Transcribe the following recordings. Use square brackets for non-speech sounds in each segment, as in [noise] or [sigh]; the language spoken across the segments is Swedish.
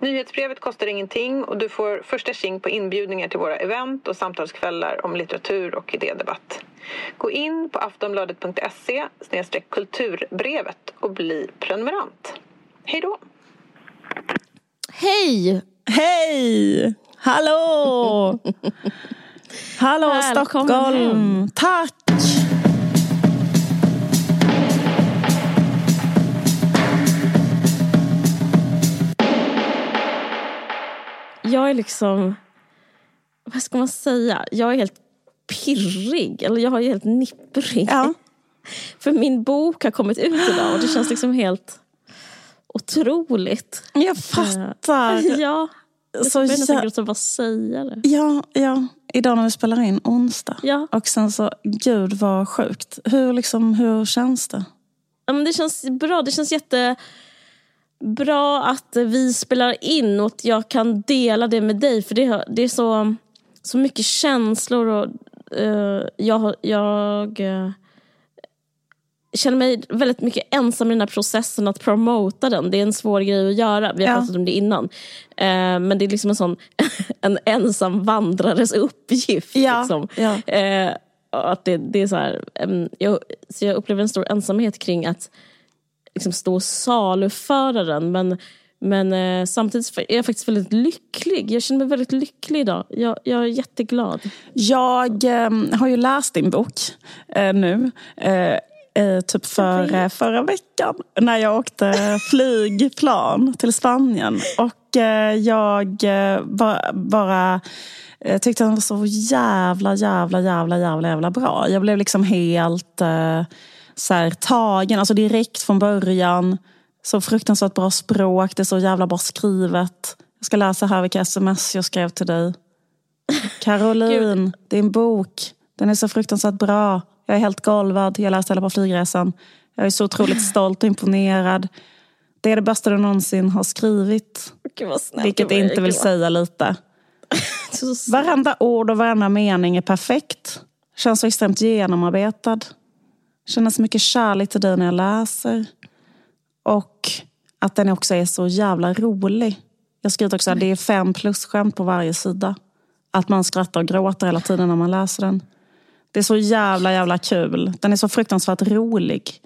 Nyhetsbrevet kostar ingenting och du får första tjing på inbjudningar till våra event och samtalskvällar om litteratur och idédebatt. Gå in på aftonbladet.se kulturbrevet och bli prenumerant. Hej då! Hej! Hej! Hallå! [laughs] Hallå Välkommen Stockholm! hem. Tack! Jag är liksom, vad ska man säga? Jag är helt pirrig, eller jag är helt nipprig. Ja. [laughs] För min bok har kommit ut idag och det känns liksom helt otroligt. Jag fattar. Ja, jag Så jag nästan gråta bara säga det. Ja, ja, idag när vi spelar in onsdag. Ja. Och sen så, gud vad sjukt. Hur, liksom, hur känns det? Ja, men det känns bra. Det känns jättebra att vi spelar in och att jag kan dela det med dig. För det, det är så, så mycket känslor och eh, jag, jag eh, känner mig väldigt mycket ensam i den här processen att promota den. Det är en svår grej att göra. Vi har Ja. pratat om det innan. Eh, men det är liksom en sån [laughs] en ensam vandrares uppgift. Ja, Liksom. ja. Eh, att det, det är så här, em, jag, så jag upplever en stor ensamhet kring att liksom stå och saluföra den. Men, men eh, samtidigt är jag faktiskt väldigt lycklig. Jag känner mig väldigt lycklig idag. Jag, jag är jätteglad. Jag eh, har ju läst din bok eh, nu. Eh, typ för, eh, förra veckan när jag åkte [laughs] flygplan till Spanien. Och eh, jag bara, bara tyckte den var så jävla, jävla, jävla, jävla, jävla bra. Jag blev liksom helt så här, tagen, alltså direkt från början. Så fruktansvärt bra språk, det är så jävla bra skrivet. Jag ska läsa här vilka sms jag skrev till dig. [laughs] Caroline, din bok. Den är så fruktansvärt bra. Jag är helt golvad. Jag läste hela på flygresan. Jag är så otroligt stolt och imponerad. Det är det bästa du någonsin har skrivit. Snällt Vilket inte vill säga lite. [laughs] Varenda ord och varenda mening är perfekt. Känns så extremt genomarbetad. Känner så mycket kärlek till dig när jag läser. Och att den också är så jävla rolig. Jag skriver skrivit också att det är fem plus-skämt på varje sida. Att man skrattar och gråter hela tiden när man läser den. Det är så jävla, jävla kul. Den är så fruktansvärt rolig.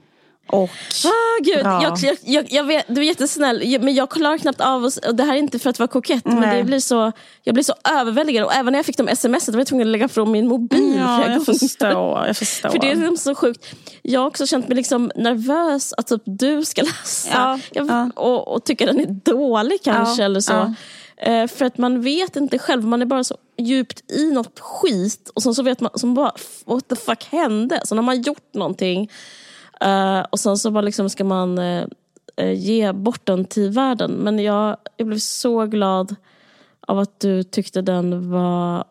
Och Ah, gud, Bra. jag, jag, jag, jag vet, du är jättesnäll, men jag klarar knappt av oss. och Det här är inte för att vara kokett, men Nej. det blir så, jag blir så överväldigad. Och även när jag fick de sms var jag tvungen att lägga från min mobil ja, jag förstår. Jag förstår. [laughs] För det är liksom så sjukt. Jag har också känt mig liksom nervös att typ du ska läsa Ja, ja. Och, och tycka den är dålig kanske. Ja, eller så. ja. Eh, för att man vet inte själv, man är bara så djupt i något skit. Och sen så vet man, som bara, what the fuck hände? Så när man gjort någonting eh, och sen så bara liksom ska man eh, ge bort den till världen. Men jag, jag blev så glad av att du tyckte den var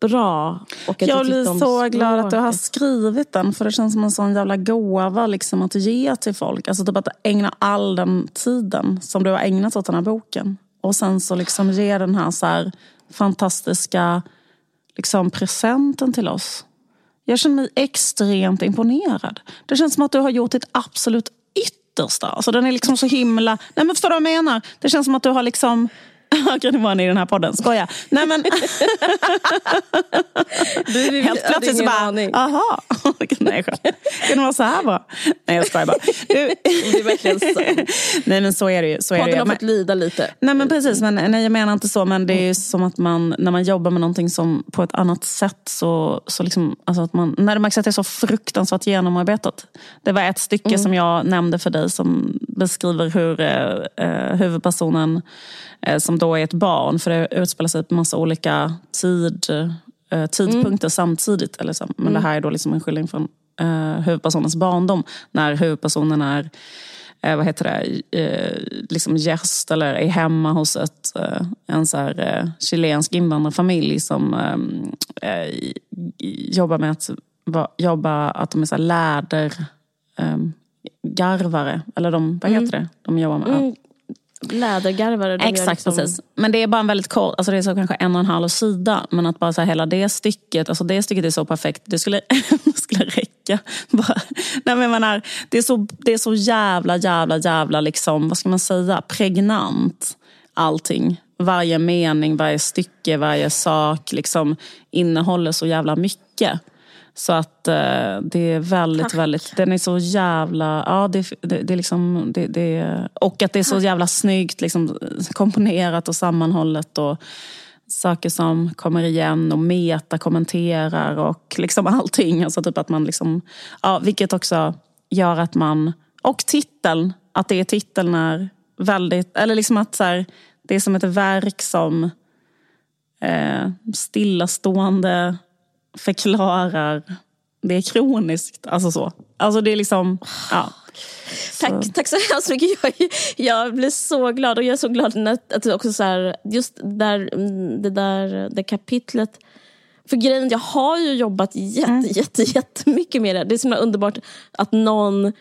bra. Och att Jag blir så glad att du har skrivit den. För det känns som en sån jävla gåva liksom, att ge till folk. Alltså typ att ägna all den tiden som du har ägnat åt den här boken. Och sen så liksom ge den här, så här fantastiska liksom, presenten till oss. Jag känner mig extremt imponerad. Det känns som att du har gjort ditt absolut yttersta. Alltså den är liksom så himla... Nej men förstår du vad jag menar? Det känns som att du har liksom... [laughs] Okej, nu var ni i den här podden. Skoja. Nej men... [laughs] Du, Helt plötsligt så bara, aha. [laughs] Nej. Kan det vara så här bra? Nej, jag skojar bara. [laughs] Du, Det är verkligen så. nej, men så är det ju. Så är det ju. har fått lida lite. nej, men precis. Men, nej, jag menar inte så. Men det är ju som att man, när man jobbar med någonting som på ett annat sätt, så, så liksom, alltså att man, när det märks att det är så fruktansvärt genomarbetat. Det var ett stycke som jag nämnde för dig som beskriver hur eh, eh, huvudpersonen, eh, som då är ett barn, för det utspelar sig på massa olika tid, eh, tidpunkter samtidigt. Eller så. Men det här är då liksom en skildring från eh, huvudpersonens barndom. När huvudpersonen är eh, vad heter det, eh, liksom gäst eller är hemma hos ett, eh, en så här, eh, chilensk invandrarfamilj som eh, eh, jobbar med att va, jobba, att de är så läder, eh, garvare. Eller de, vad heter det? De jobbar med. Mm, lädergarvare. Exakt, liksom- precis. Men det är bara en väldigt kort, alltså det är så kanske en och en halv sida. Men att bara så här, hela det stycket, alltså det stycket är så perfekt. Det skulle, [laughs] det skulle räcka. [laughs] Bara, nej men menar, det, är så, det är så jävla, jävla, jävla, liksom, vad ska man säga, pregnant allting. Varje mening, varje stycke, varje sak liksom innehåller så jävla mycket. Så att eh, det är väldigt, Tack. väldigt, den är så jävla, ja det, det, det är liksom, det, det, och att det är så jävla snyggt liksom, komponerat och sammanhållet och saker som kommer igen och meta kommenterar och liksom [laughs] allting. Alltså typ att man liksom, ja, vilket också gör att man, och titeln, att det är titeln är väldigt, eller liksom att så här, det är som ett verk som eh, stillastående förklarar det är kroniskt. Alltså så. Alltså det är liksom, ja. Tack, tack så hemskt mycket. Jag, jag blir så glad och jag är så glad när, att det också så här, just där, mm, det där det kapitlet. För grejen, jag har ju jobbat jätte, Mm. jätte, jättemycket med det. Det är så underbart att någon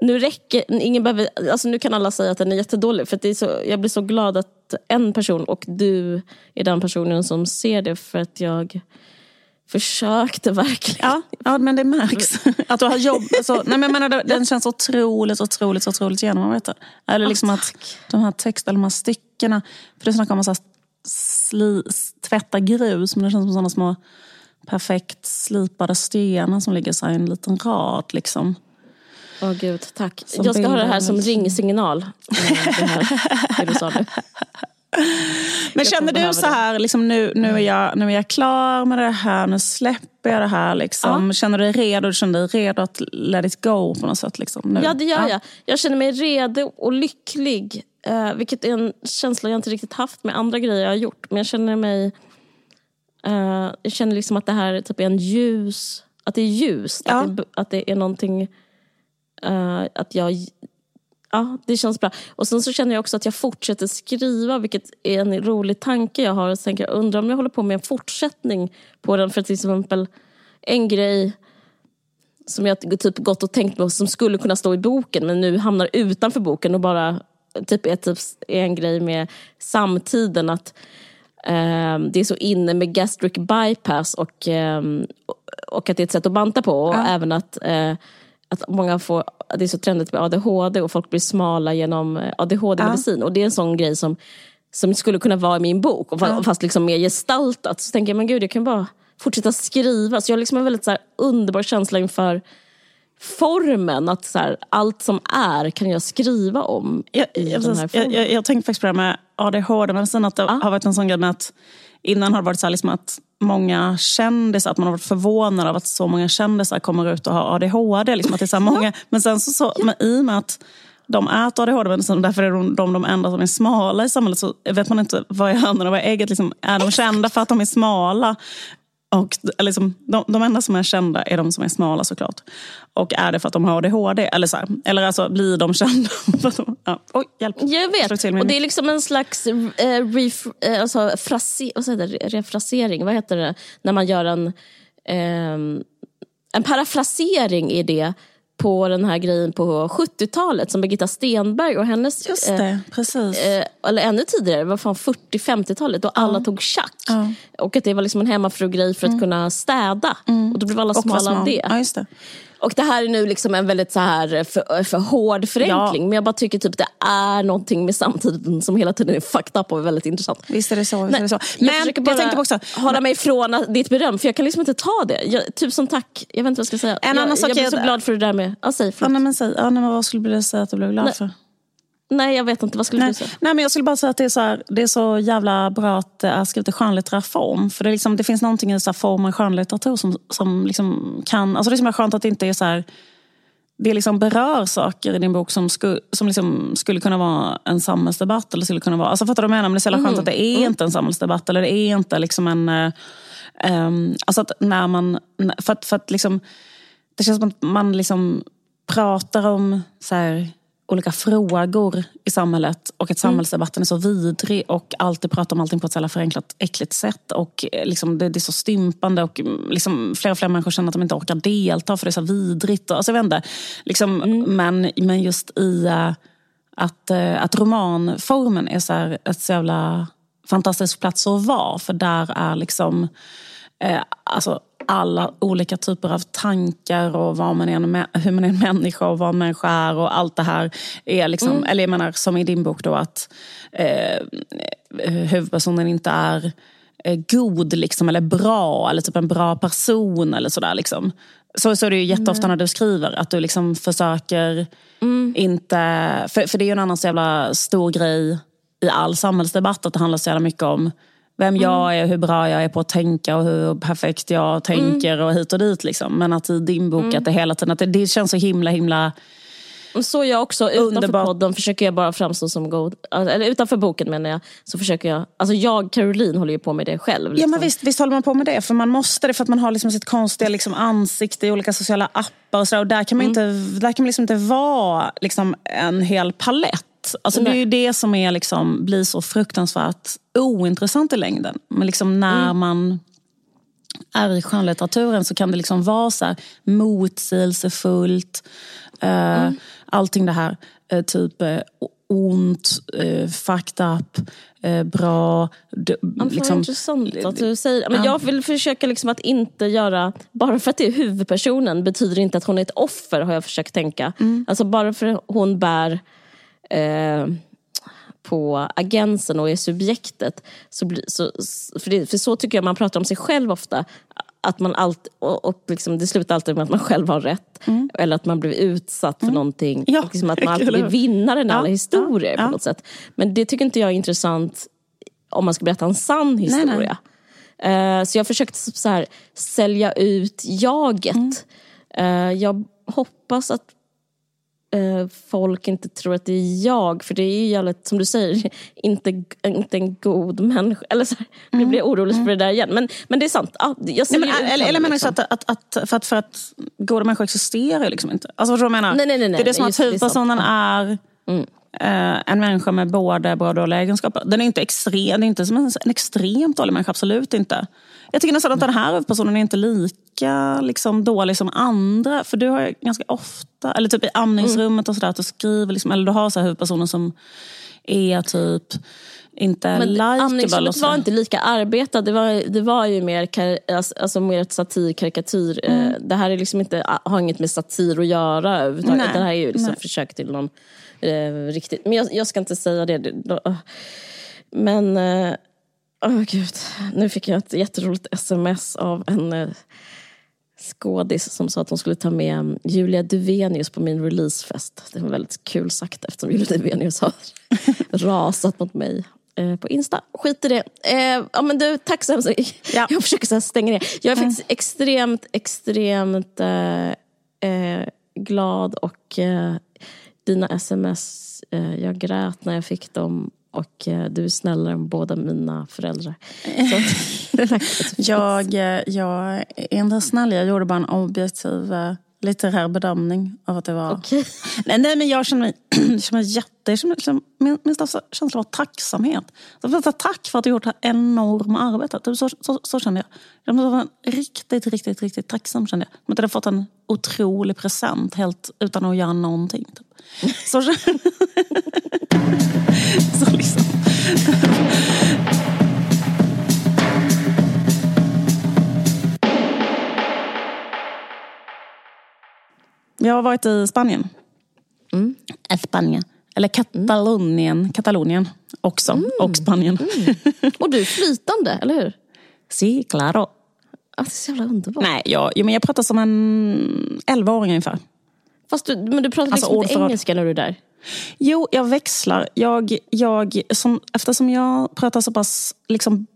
nu räcker, ingen behöver, alltså nu kan alla säga att den är jättedålig. För att det är så, jag blir så glad att en person, och du är den personen som ser det. För att jag försökte verkligen. Ja, ja, men det märks. [laughs] Att du har jobb, alltså, nej, men menar, den känns otroligt, otroligt, otroligt genomarbetad. Eller liksom att de här texterna, de här styckena. För du snackar om att sli, tvätta grus, men det känns som sådana små perfekt slipade stenar som ligger så här i en liten rad. Liksom. Åh gud, tack. Som jag ska ha det här som liksom. ringsignal. Det här, det du sa nu. [laughs] Men känner du så här, liksom, nu, nu, är jag, nu är jag klar med det här, nu släpper jag det här. Liksom. Känner du dig redo? Du känner dig redo att let it go på något sätt? Liksom, nu? Ja, det gör jag. Jag känner mig redo och lycklig. Eh, vilket är en känsla jag inte riktigt haft med andra grejer jag har gjort. Men jag känner mig... eh, jag känner liksom att det här typ är en ljus... Att det är ljust. Ja. Att, det, att det är någonting... eh, att jag... Ja, det känns bra. Och sen så känner jag också att jag fortsätter skriva, vilket är en rolig tanke jag har. Tänker jag, undrar om jag håller på med en fortsättning på den. För till exempel en grej som jag typ gått och tänkt på som skulle kunna stå i boken men nu hamnar utanför boken och bara typ är, typ, är en grej med samtiden att eh, det är så inne med gastric bypass och, eh, och att det är ett sätt att banta på och även att, eh, att många får, det är så trendigt med ADHD och folk blir smala genom eh, ADHD-medicin och det är en sån grej som, som skulle kunna vara i min bok. Och fa- fast liksom mer gestaltat så tänker jag men gud jag kan bara fortsätta skriva. Så jag har liksom en väldigt så här, underbar känsla inför formen. Att så här, allt som är kan jag skriva om Jag, jag, jag, jag, tänkte faktiskt på det här med ADHD, men sen att det har varit en sån grej med att innan har det varit så liksom att många kändisar, att man har varit förvånad av att så många kändisar kommer ut och har ADHD. Liksom att det är så många, [laughs] Men sen så, så men i och med att de äter ADHD-medicin och därför är de, de de enda som är smala i samhället så vet man inte vad är hönan och vad är ägget. Liksom, är de kända för att de är smala? Och liksom, de, de enda som är kända är de som är smala såklart. Och är det för att de har ADHD? Eller, så här, eller alltså, blir de kända [laughs] för att de... Ja. Oj, hjälp. Jag vet. min Och det är liksom en slags eh, ref, eh, alltså, frase, vad säger det? refrasering. Vad heter det? När man gör en, ehm, en parafrasering i det på den här grejen på 70-talet som Birgitta Stenberg och hennes... Just eh, det, precis. eh, eller ännu tidigare, vad fan 40-50-talet då alla tog tjack. Och att det var liksom en hemmafru-grej för att kunna städa. Och då blev alla Och smala av det. Ja, just det. Och det här är nu liksom en väldigt så här för, för hård förenkling. Ja. Men jag bara tycker typ det är någonting med samtiden som hela tiden är fucked up och väldigt intressant. Visst är det så. Visst är det så. jag Men försöker jag, bara tänkte också... hålla mig ifrån ditt beröm, för jag kan liksom inte ta det. Jag, tusen tack. Jag vet inte vad jag ska säga. En jag, annan sak jag blir är så glad för det där med... Ja, säg, Ja, nej, men säg, ja, nej, men vad skulle du säga att du blev glad Nej. för? Nej, jag vet inte. Vad skulle Nej, du säga? nej, men jag skulle bara säga att det är, så här, det är så jävla bra att det är skrivet i skönlitterär form. För det, är liksom, det finns någonting i så här formen skönlitteratur som, som liksom kan... Alltså det är så skönt att det inte är så här... Det liksom berör saker i din bok som, sku, som liksom skulle kunna vara en samhällsdebatt. Eller skulle kunna vara, alltså fattar du vad jag menar? Men det är så jävla skönt att det är inte en samhällsdebatt. Eller det är inte liksom en... eh, ehm, alltså att när man... För att, för att liksom, det känns som att man liksom pratar om så här, olika frågor i samhället och att samhällsdebatten är så vidrig och alltid pratar om allting på ett så förenklat, äckligt sätt. Och eh, liksom, det, det är så stympande och mm, liksom, fler och fler människor känner att de inte orkar delta för det är så vidrigt. Alltså, jag vet inte. Liksom, men, men just i uh, att, uh, att romanformen är så här, ett så jävla fantastisk plats att vara. För där är liksom eh, alltså alla olika typer av tankar och vad man är hur man är en människa och vad en människa är och allt det här. är liksom, mm. Eller jag menar som i din bok då att eh, huvudpersonen inte är eh, god liksom, eller bra eller typ en bra person eller sådär. Liksom. Så, så är det ju jätteofta mm. när du skriver, att du liksom försöker mm. inte... För, för det är ju en annan så jävla stor grej i all samhällsdebatt, att det handlar så jävla mycket om vem jag mm. är, hur bra jag är på att tänka och hur perfekt jag tänker mm. och hit och dit. Liksom. Men att i din bok, mm. att det hela tiden, att det, det känns så himla himla så jag också, utanför Underbar. podden försöker jag bara framstå som god. Eller utanför boken menar jag. Så försöker jag, alltså jag, Caroline, håller ju på med det själv. Liksom. Ja men visst, visst håller man på med det. För man måste det för att man har liksom sitt konstiga liksom, ansikte i olika sociala appar och så. Och där kan man, mm. inte, där kan man liksom inte vara liksom, en hel palett. Alltså, det är ju det som är liksom, blir så fruktansvärt ointressant i längden. Men liksom när mm. man är i skönlitteraturen så kan det liksom vara så här motsägelsefullt. Uh, mm. Allting det här, uh, typ uh, ont, uh, fucked up, uh, bra. D- liksom, intressant att du säger men Jag vill försöka liksom att inte göra, bara för att det är huvudpersonen betyder inte att hon är ett offer har jag försökt tänka. Mm. Alltså bara för att hon bär eh, på agensen och är subjektet. Så, så, för, det, för så tycker jag man pratar om sig själv ofta. Att man allt, och, och liksom, det slutar alltid med att man själv har rätt. Mm. Eller att man blir utsatt för mm. någonting. Ja, liksom att man [laughs] alltid blir vinnaren i ja, alla historier ja, på något sätt. Men det tycker inte jag är intressant om man ska berätta en sann historia. Nej, nej. Uh, så jag har försökt så här, sälja ut jaget. Mm. Uh, jag hoppas att eh, folk inte tror att det är jag. För det är ju jävligt, som du säger, [laughs] inte, inte en god människa. Eller så här, mm. Nu blir jag orolig mm. för det där igen. Men, men det är sant. Ja, jag nej, men, eller eller menar liksom. att, att, att, för att, för att goda människor existerar ju liksom inte. Alltså vad jag menar? Nej, nej, nej, det är det som att huvudpersonen är... Mm. Uh, en människa med både bra och dåliga egenskaper. Den är inte extrem, det är inte som en, en extremt dålig människa, absolut inte. Jag tycker nästan att den här huvudpersonen är inte lika liksom, dålig som andra. För du har ganska ofta, eller typ i amningsrummet och sådär, att du skriver, liksom, eller du har så här huvudpersoner som är typ inte Men Amningsrummet var inte lika arbetad. Det var, det var ju mer, alltså, alltså mer ett satir, karikatyr. Eh, mm. Det här är liksom inte, har inget med satir att göra. Det här är ju liksom försök till någon eh, riktigt... Men jag, jag, ska inte säga det. Men eh, oh, gud, nu fick jag ett jätteroligt sms av en eh, skådis som sa att hon skulle ta med Julia Duvenius på min releasefest. Det var väldigt kul sagt eftersom Julia Duvenius har [laughs] rasat mot mig eh, på Insta. Skit i det. Eh, ja, men du, tack så hemskt mycket. Ja. [laughs] Jag försöker så stänga ner. Jag är faktiskt mm. extremt, extremt eh, eh, glad och eh, dina sms, jag grät när jag fick dem och eh, du är snällare än båda mina föräldrar. [laughs] [laughs] jag, eh, jag är inte snäll, jag gjorde bara en objektiv eh, litterär bedömning av att det var... Okay. [laughs] Nej, nej, men jag känner mig, [clears throat] känner mig jätte... Känner, liksom, min, min största känsla var tacksamhet. Så tack för att du gjort det här enorma arbetet. Så, så, så kände jag. Jag var riktigt, riktigt, riktigt tacksam kände jag. Som att jag hade fått en otrolig present helt utan att göra någonting. Typ. Så, [laughs] så liksom. Jag har varit i Spanien. Mm. Spanien. Eller Katalonien, mm. Katalonien också. Mm. Och Spanien. Mm. Och du är flytande, eller hur? Si, claro. Är så jävla underbart. Nej, jag, men jag pratar som en 11-åring ungefär. Fast du, men du pratar alltså, liksom inte engelska när du är där? Jo, jag växlar. Jag, jag, som, eftersom jag pratar så pass liksom,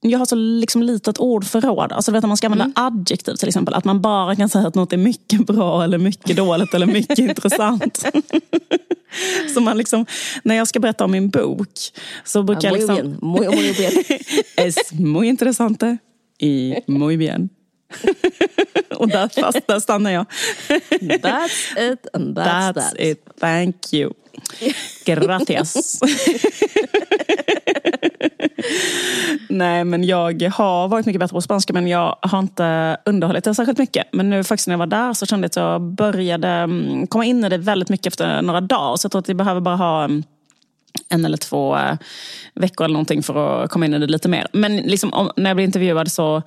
jag har så liksom litet ordförråd. Alltså vet, man ska använda mm. adjektiv till exempel. Att man bara kan säga att något är mycket bra eller mycket dåligt eller mycket [laughs] intressant. [laughs] så man liksom, när jag ska berätta om min bok så brukar jag liksom... Muy bien. Muy, muy bien. [laughs] es muy interesante y muy bien. [laughs] och där, fast, där stannar jag. [laughs] That's it and that's, That's that. it, thank you. Gracias. [laughs] Nej men jag har varit mycket bättre på spanska men jag har inte underhållit det särskilt mycket. Men nu faktiskt när jag var där så kände jag att jag började mm, komma in i det väldigt mycket efter några dagar. Så jag tror att vi behöver bara ha mm, en eller två eh, veckor eller någonting för att komma in i det lite mer. Men liksom, om, när jag blir intervjuad så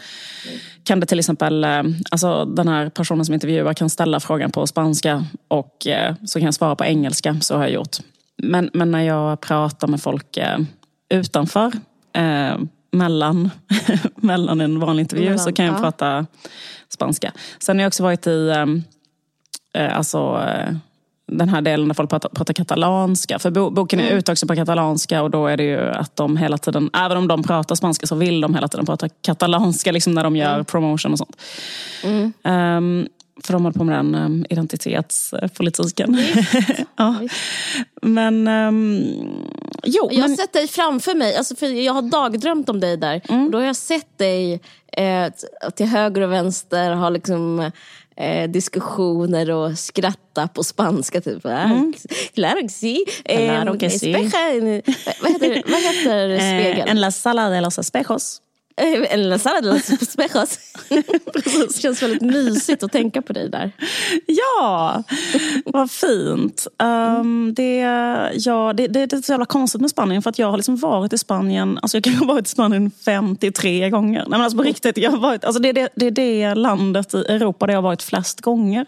kan det till exempel, eh, alltså den här personen som intervjuar kan ställa frågan på spanska och eh, så kan jag svara på engelska, så har jag gjort. Men, men när jag pratar med folk utanför, eh, mellan, [laughs] mellan en vanlig intervju, Mellan, så kan jag ja. prata spanska. Sen har jag också varit i, eh, alltså den här delen där folk pratar, pratar katalanska. För bo, boken är ut också på katalanska och då är det ju att de hela tiden, även om de pratar spanska så vill de hela tiden prata katalanska liksom när de gör promotion och sånt. Ehm, för de håller på med den um, identitetspolitiken. [laughs] ja. Men, ehm, jo. Jag har men, sett dig framför mig, alltså för jag har dagdrömt om dig där. Och då har jag sett dig eh, till höger och vänster ha liksom eh, diskussioner och skratta på spanska. Typ. Mm. Claro que sí. Claro que Eh, sí. espeja- vad heter, vad heter [laughs] eh, spegeln? en la sala de los espejos. Eh, En sallad de los espejos. Det känns väldigt mysigt att tänka på dig där. Ja, vad fint. Um, det, ja, det, det, det är så jävla konstigt med Spanien för att jag har liksom varit i Spanien, alltså jag kan ha varit i Spanien 53 gånger. Nej, men alltså på riktigt, jag har varit, alltså det, är det, det är det landet i Europa där jag har varit flest gånger.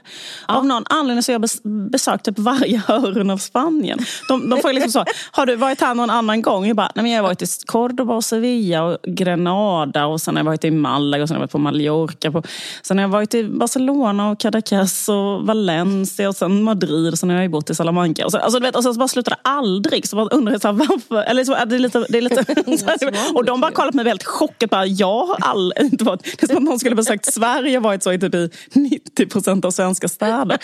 Av någon anledning så har jag bes, besökt typ varje [laughs] hörn av Spanien. De, de frågar liksom så, har du varit här någon annan gång? Jag bara, nej men jag har varit i Cordoba och Sevilla och Grenada och sen har jag varit i Malaga och sen har jag varit på Mallorca. På, sen har jag varit i Barcelona och Caracas och Valencia och sen Madrid och sen har jag bott i Salamanca. Och så, alltså, du vet, och sen så bara slutade det aldrig. Så man undrar så här, varför? Eller så, är det lite, det är lite, [laughs] här, och de bara kollat på mig väldigt chockat. Bara, jag har all, [laughs] inte varit, det är som att någon skulle besökt Sverige och varit så i typ i 90 procent av svenska städer.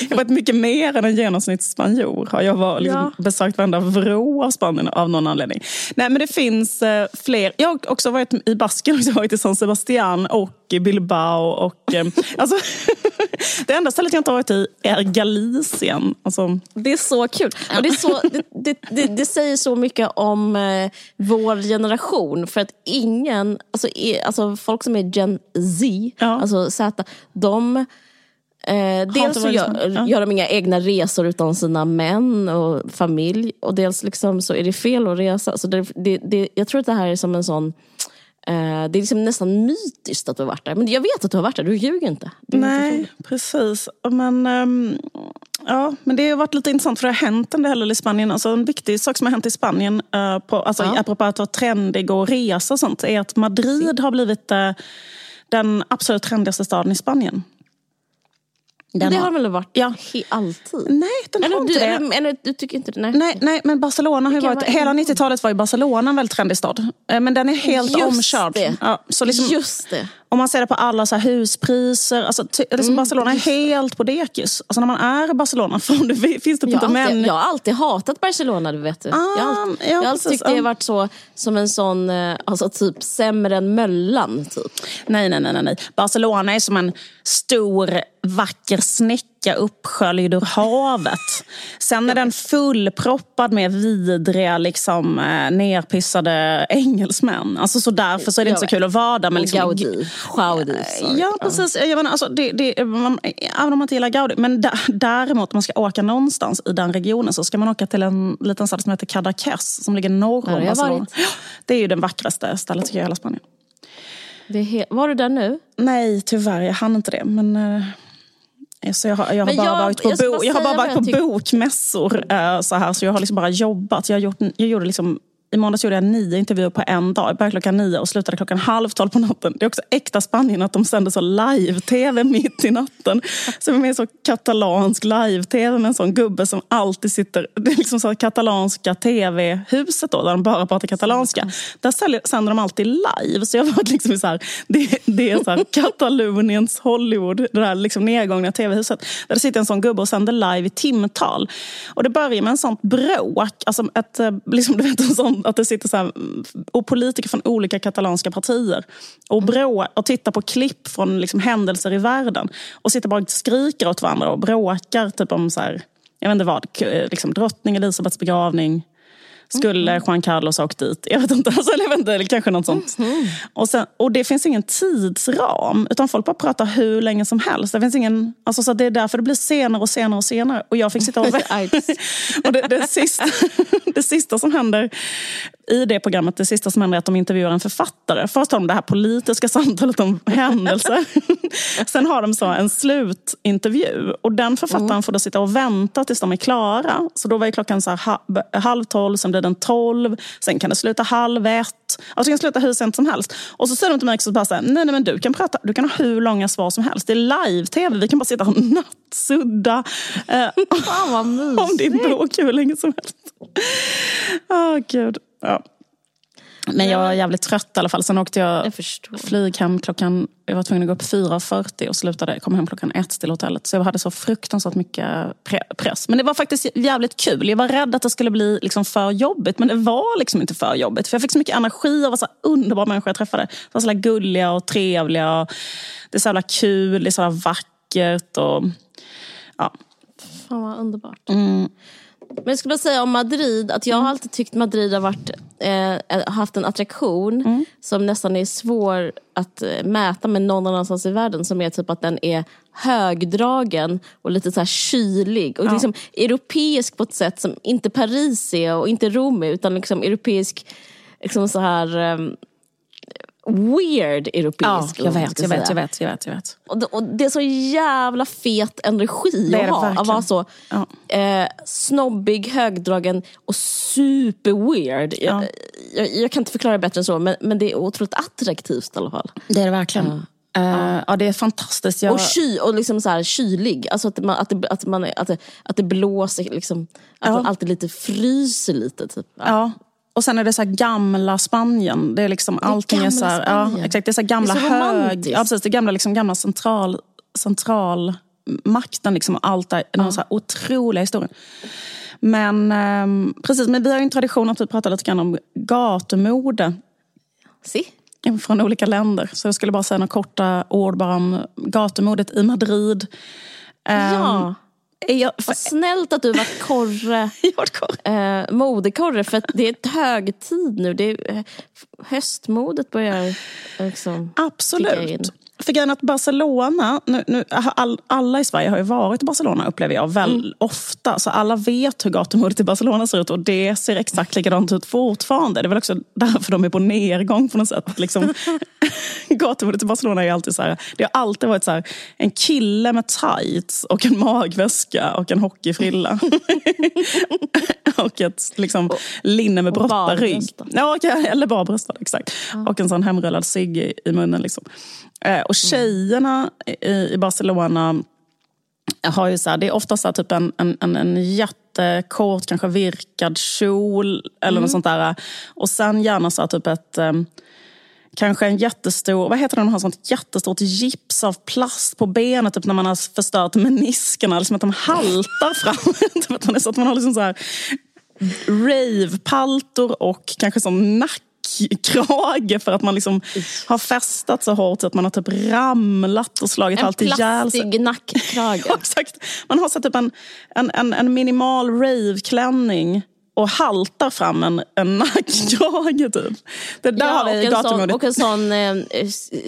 Jag har varit mycket mer än en genomsnittsspanjor. Har jag var, liksom, Ja. besökt varenda vrå av Spanien av någon anledning. Nej, men det finns eh, fler. Jag har också varit i Basken, har varit i San Sebastian och Bilbao. Och, eh, [laughs] alltså, det enda stället jag inte har varit i är Galicien. Alltså, Det är så kul. Och det, är så, det, det, det, säger så mycket om eh, vår generation. För att ingen, alltså, alltså folk som är Gen Z, Ja. alltså Z, de Eh, dels så gör. Ja. gör de inga egna resor utan sina män och familj. Och dels liksom så är det fel att resa. Så det, det, det, jag tror att det här är som en sån... Eh, det är liksom nästan mytiskt att du har varit där. Men jag vet att du har varit där, du ljuger inte. Är inte. Nej, precis. Men, ehm, ja, men det har varit lite intressant för det har hänt en del i Spanien. Alltså, en viktig sak som har hänt i Spanien, uh, på, alltså, Ja. apropå att vara trendig och resa och sånt, är att Madrid har blivit eh, den absolut trendigaste staden i Spanien. Den det har- har väl varit Ja. alltid? Nej, den har Eller inte du, det. eller, eller du tycker inte det? Nej. Nej, nej, men Barcelona har varit, var hela en- 90-talet var ju Barcelona en väldigt trendig stad. Eh, Men den är helt Just omkörd. det. Ja, så liksom, Just det. Om man ser det på alla så huspriser. Alltså, liksom Mm, Barcelona är helt på dekis. Alltså när man är i Barcelona [laughs] får det, finns det inte män... jag har alltid hatat Barcelona, du vet. du. jag har Ah, alltid, ja, alltid tyckt det har ja. varit så, som en sån, eh, alltså typ sämre än Möllan. Typ. Nej, nej, nej, nej, nej. Barcelona är som en stor vacker snäcka uppsköljd ur havet. Sen är den fullproppad med vidriga, liksom, eh, nerpissade engelsmän. Alltså, så därför så är det inte så kul att vara där. Men liksom, Gaudi. Gaudi. sorry. Ja, precis. Jag menar, alltså, det, det, man, även om man inte gillar Gaudi. Men däremot, om man ska åka någonstans i den regionen så ska man åka till en liten stad som heter Cadaqués som ligger norr om Barcelona. Det är ju det vackraste stället tycker jag, i hela Spanien. Var du där nu? Nej, tyvärr. Jag hann inte det. Men, eh, så jag har, jag har bara jag- varit på, jag bo, har bara varit på bokmässor. Eh, så, här, så jag har liksom bara jobbat. Jag, har gjort, jag gjorde liksom, I måndags gjorde jag nio intervjuer på en dag. Jag började klockan nio och slutade klockan halv tolv på natten. Det är också äkta Spanien att de sänder så live-tv mitt i natten. Jag är så katalansk live-tv med en sån gubbe som alltid sitter... Det är liksom så katalanska tv-huset då, där de bara pratar katalanska. Där säljer, sänder de alltid live. Så jag varit liksom så här, det, det är så här Kataloniens Hollywood, det där liksom nedgångna tv-huset. Där sitter en sån gubbe och sänder live i timtal. Och det börjar med en sån bråk, alltså ett, eh, liksom, du vet, en sån att det sitter så här, och politiker från olika katalanska partier och, brå, och tittar på klipp från liksom, händelser i världen och sitter bara och skriker åt varandra och bråkar typ om så här, jag vet inte vad, liksom, drottning Elisabeths begravning skulle mm. Juan Carlos ha åkt dit? Jag vet inte. [laughs] Alltså, inte eller kanske något sånt. Mm. Och, sen, och det finns ingen tidsram. Utan folk bara pratar hur länge som helst. Det, finns ingen, alltså, så det är därför det blir senare och senare och senare. Och jag fick sitta och... [laughs] [laughs] och det, det, sista, det sista som händer i det programmet, det sista som händer är att de intervjuar en författare. Först har de det här politiska [laughs] samtalet om händelser. [laughs] Sen har de så en slutintervju. Och den författaren mm. får då sitta och vänta tills de är klara. Så då var klockan så här, halv tolv, sen blir den tolv. Sen kan det sluta halv ett. Alltså det kan sluta hur sent som helst. Och så säger de till mig också bara så här, nej, nej men du kan, prata, du kan ha hur långa svar som helst. Det är live-tv, vi kan bara sitta och [laughs] nattsudda. Eh, Fan vad mysigt. om din bok hur länge som helst. Åh oh, gud. Ja. Men jag var jävligt trött i alla fall. Sen åkte jag, jag flyg hem klockan... Jag var tvungen att gå upp 4.40 och slutade, kom hem klockan ett till hotellet. Så jag hade så fruktansvärt mycket pre press. Men det var faktiskt jävligt kul. Jag var rädd att det skulle bli liksom för jobbigt. Men det var liksom inte för jobbigt. För jag fick så mycket energi av så underbara människor jag träffade. De var så gulliga och trevliga. Och det är så jävla kul, det är så vackert. Och, ja. Fan vad underbart. Mm. Men jag skulle bara säga om Madrid, att jag har alltid tyckt Madrid har varit, eh, haft en attraktion mm. som nästan är svår att eh, mäta med någon annanstans i världen. Som är typ att den är högdragen och lite så här kylig. Och ja. liksom europeisk på ett sätt som inte Paris är och inte Rom är. Utan liksom europeisk, liksom så här... Um, weird europeisk ja, jag vet, jag vet, jag vet, jag vet, jag vet. Och, det, och det är så jävla fet energi det att ha. Att vara så ja. eh, snobbig, högdragen och super weird. Ja. Jag, jag, jag, kan inte förklara det bättre än så, men, men det är otroligt attraktivt i alla fall. Det är det verkligen. Uh. Uh, ja, det är fantastiskt. Jag... Och, ky, och liksom så här kylig. Alltså att, man, att, det, att, man, att, det, att det blåser, liksom, att ja. man alltid lite fryser lite. Typ. Ja. Och sen är det så gamla Spanien. Det är liksom det är allting är så här, ja, exakt, det är så gamla det är så hög, ja, precis, det är gamla, liksom, gamla central, centralmakten. Liksom, allt där, ja. så här otroliga historier. Men eh, precis, men vi har ju en tradition att vi pratar lite grann om gatumode. Si. Från olika länder. Så jag skulle bara säga några korta ord bara om gatumodet i Madrid. Ja. Jag, Vad snällt att du [laughs] varit korre, eh, modekorre för det är ett högtid nu. Det är, eh, höstmodet börjar liksom Absolut. För grejen att Barcelona, nu, nu, all, alla i Sverige har ju varit i Barcelona upplever jag väl mm. ofta. Så alla vet hur gatumodet i Barcelona ser ut och det ser exakt likadant ut fortfarande. Det är väl också därför de är på nedgång på något sätt. Liksom, [laughs] gatumodet i Barcelona är alltid så här, det har alltid varit så här, en kille med tights och en magväska och en hockeyfrilla. [laughs] och ett liksom, linne med brottarrygg. Ja, eller bara bröstad, exakt. Ja. Och en sån hemrullad cigg i, i munnen. Liksom. Eh, och tjejerna i, Barcelona har ju så här, det är ofta så typ en, en, en jättekort, kanske virkad kjol eller mm. något sånt där. Och sen gärna så typ ett um, Kanske en jättestor, vad heter det, de har sånt jättestort gips av plast på benet typ när man har förstört meniskerna, liksom att de haltar fram. [laughs] typ så att man har liksom så här rave-paltor och kanske sån nack krage för att man liksom har festat så hårt så att man har typ ramlat och slagit en allt ihjäl sig. En plastig nackkrage. [laughs] ja, exakt. Man har så typ en, en, en, en minimal raveklänning och haltar fram en, en nackkrage. Typ. Det där ja, har vi gatumodet. Och en sån eh,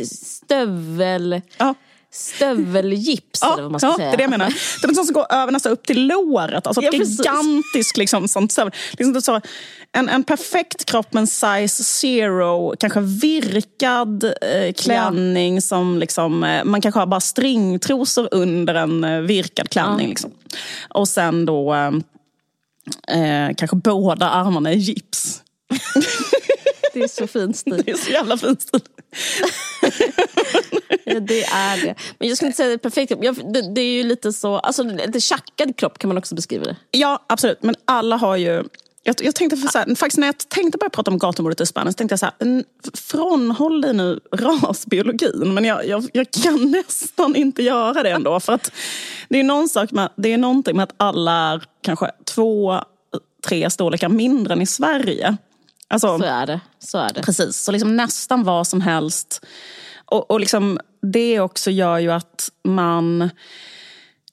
stövel... Ja stövelgips. ja, eller vad man ska ja, säga. det är det jag menar. Det är något som går över nästan upp till låret. Alltså ja, gigantisk liksom, sånt stövel. Liksom så, en, en perfekt kropp med en size zero, kanske virkad eh, klänning ja. som liksom, eh, man kanske har bara stringtrosor under en eh, virkad klänning. Ja. Liksom. Och sen då eh, eh kanske båda armarna i gips. [laughs] Det är så fin stil. [laughs] Det är så jävla fin stil. [laughs] det är det. Men jag skulle inte säga det är perfekt kropp. Det, det, är ju lite så, alltså lite tjackad kropp kan man också beskriva det. Ja, absolut. Men alla har ju jag, jag tänkte för så här, faktiskt när jag tänkte börja prata om gatumordet i Spanien så tänkte jag så här, frånhåll dig nu rasbiologin. Men jag, jag, jag, kan [laughs] nästan inte göra det ändå. För att det är, någon sak med, det är någonting med att alla är kanske två, tre storlekar mindre än i Sverige. Alltså, Så är det. Så är det. Precis, så liksom nästan vad som helst. Och, och liksom det också gör ju att man...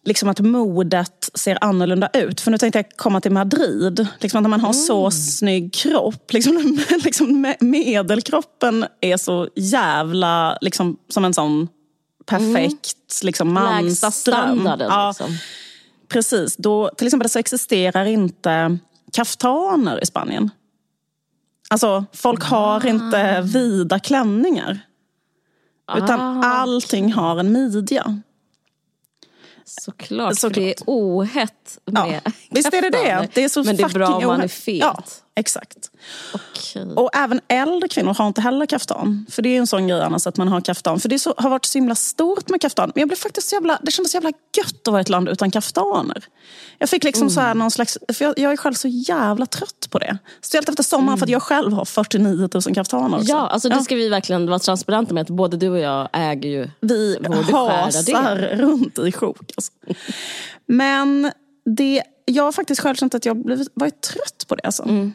Liksom att modet ser annorlunda ut. För nu tänkte jag komma till Madrid. Liksom att när man har så snygg kropp. Liksom, [laughs] liksom me- medelkroppen är så jävla liksom, som en sån perfekt liksom, Lägsta mansdröm. standarden. Ja, Liksom. Precis. Då, till exempel så existerar inte kaftaner i Spanien. Alltså, folk har inte vida klänningar. Utan Ah. allting har en midja. Såklart, Såklart. för det är ohett Ja. med Visst är det det? det är så Men det är bra om man är fet. Ja, exakt. Okej. Och även äldre kvinnor har inte heller kaftan. För det är en sån grej annars att man har kaftan. För det så, har varit så himla stort med kaftan. Men jag blev faktiskt så jävla, det kändes så jävla gött att vara i ett land utan kaftaner. Jag fick liksom så här någon slags, för jag, jag är själv så jävla trött på det. Speciellt efter sommaren för att jag själv har 49 000 kaftaner också. Ja, alltså det ska vi verkligen vara transparenta med. Att både du och jag äger ju Vi hasar del. runt i sjok. Alltså. Men det, jag har faktiskt själv känt att jag blivit, varit trött på det. Alltså. Mm.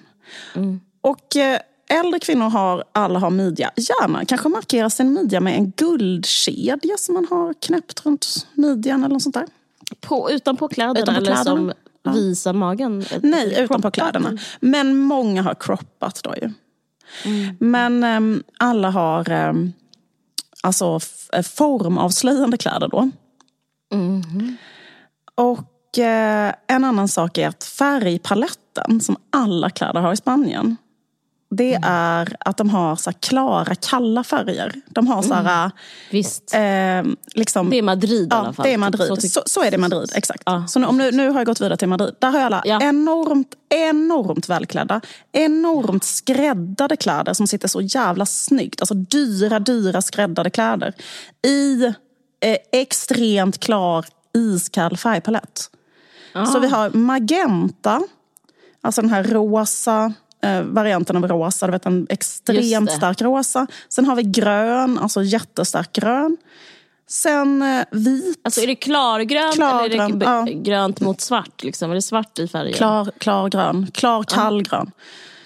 Och eh, äldre kvinnor har, alla har midja. Gärna kanske markera sin midja med en guldkedja som man har knäppt runt midjan eller något sånt där. På, utanpå kläderna eller kläderna. som Ja. visar magen? Nej, utanpå Croppat. kläderna. Men många har croppat då ju. Mm. Men ehm, alla har um, alltså eh, formavslöjande kläder då. Mhm. Och eh, en annan sak är att färgpaletten som alla kläder har i Spanien. Det Mm. är att de har så klara, kalla färger. De har så här... Visst, Eh, liksom, Mm. det är Madrid i Ja, alla fall. det är Madrid. Så Så, så, är det i Madrid, exakt. Ja. Så nu, om nu, nu har jag gått vidare till Madrid. Där har alla Ja. enormt, enormt välklädda, enormt skräddade kläder som sitter så jävla snyggt. Alltså dyra, dyra skräddade kläder. I eh, extremt klar, iskall färgpalett. Så vi har magenta, alltså den här rosa eh, varianten av rosa. Du vet en extremt stark rosa. Sen har vi grön, alltså jättestark grön. Sen eh, vit, Alltså är det klargrönt Klargrön, eller är det ja. grönt mot svart? Liksom? Är det svart i färgen? klar, klargrön, klar kallgrön.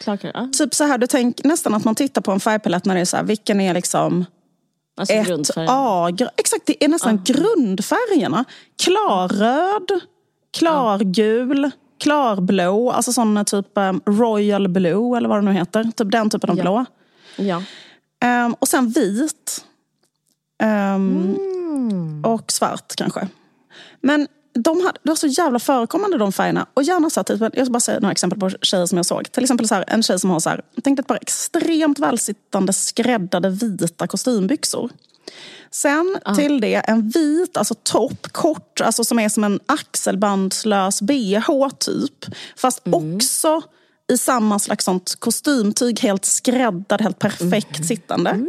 Klargrön, ja. Typ så här, du tänker nästan att man tittar på en färgpalett när det är så här, vilken är liksom Alltså ett. A. Exakt, det är nästan grundfärgerna. Klarröd, klargul, klarblå, alltså sån typ um, royal blue eller vad det nu heter. Typ den typen av Ja. blå. Ja. Ehm, och sen vit. Ehm, Mm. Och svart kanske. Men de hade, det var så jävla förekommande de färgerna. Och gärna så att, typ, jag ska bara säga några exempel på tjejer som jag såg. Till exempel så här, en tjej som har så här, tänk dig ett par extremt välsittande skräddade vita kostymbyxor. Sen till det en vit alltså topp, kort, alltså som är som en axelbandslös bh typ. Fast också i samma slags sånt kostymtyg, helt skräddad, helt perfekt sittande.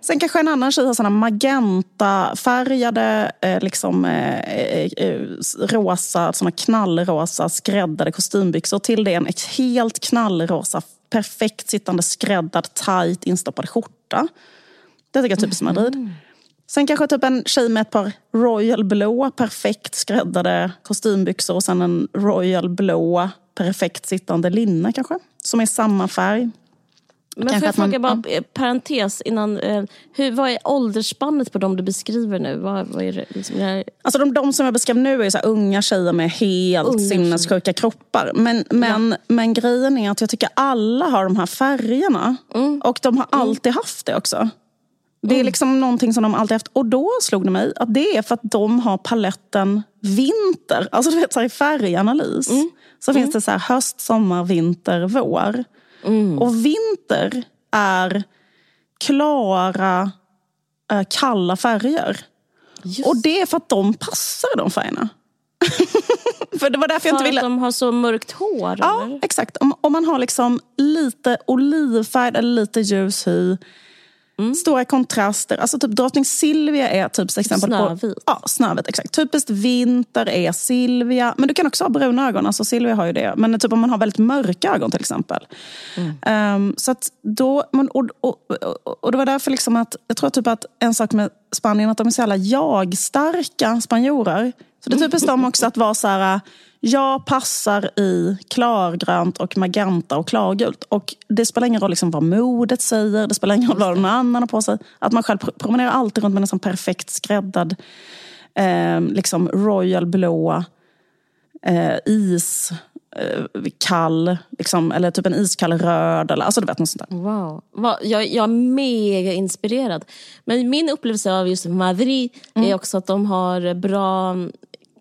Sen kanske en annan tjej har såna magentafärgade, eh, liksom, eh, eh, eh, rosa, såna knallrosa skräddade kostymbyxor. Till det en helt knallrosa, perfekt sittande skräddad, tight instoppad skjorta. Det tycker jag är typiskt Madrid. Sen kanske typ en tjej med ett par royal blå, perfekt skräddade kostymbyxor och sen en royal blå, perfekt sittande linne kanske. Som är samma färg. Men Kanske får jag att man- fråga bara, eh, parentes innan. Eh, hur, vad är åldersspannet på de du beskriver nu? Vad, vad är det, liksom, jag, Alltså de, de som jag beskrev nu är så här unga tjejer med helt Unga sinnessjuka kroppar. Men, men, men grejen är att jag tycker alla har de här färgerna. Mm. Och de har alltid haft det också. Det är liksom någonting som de alltid haft. Och då slog det mig att det är för att de har paletten vinter. Alltså du vet så här, i färganalys. Mm. Så finns det så här höst, sommar, vinter, vår. Mm. Och vinter är klara, eh, kalla färger. just Och det är för att de passar de färgerna. [laughs] för det var därför jag för inte ville... att de har så mörkt hår? Ja, eller? exakt. Om, om man har liksom lite olivfärg eller lite ljus hy. Mm. Stora kontraster. Alltså typ drottning Silvia är typ ett exempel på... Snövit. Ja, snövit. Exakt. Typiskt vinter är Silvia. Men du kan också ha bruna ögon. Alltså Silvia har ju det. Men typ om man har väldigt mörka ögon till exempel. Mm. Ehm, så att då, men, och, och, och, och det var därför liksom att, jag tror typ att en sak med Spanien att de är så jävla jag-starka spanjorer. Så det är typiskt dem också att vara så här, jag passar i klargrönt och magenta och klargult. Och det spelar ingen roll liksom vad modet säger, det spelar ingen roll vad någon annan har på sig. Att man själv promenerar alltid runt med en sån perfekt skräddad eh, liksom royal blå eh, is eh, kall, liksom, eller typ en iskall röd. Eller, alltså du vet något sånt där. Wow. Jag, jag är mega inspirerad. Men min upplevelse av just Madrid Mm. är också att de har bra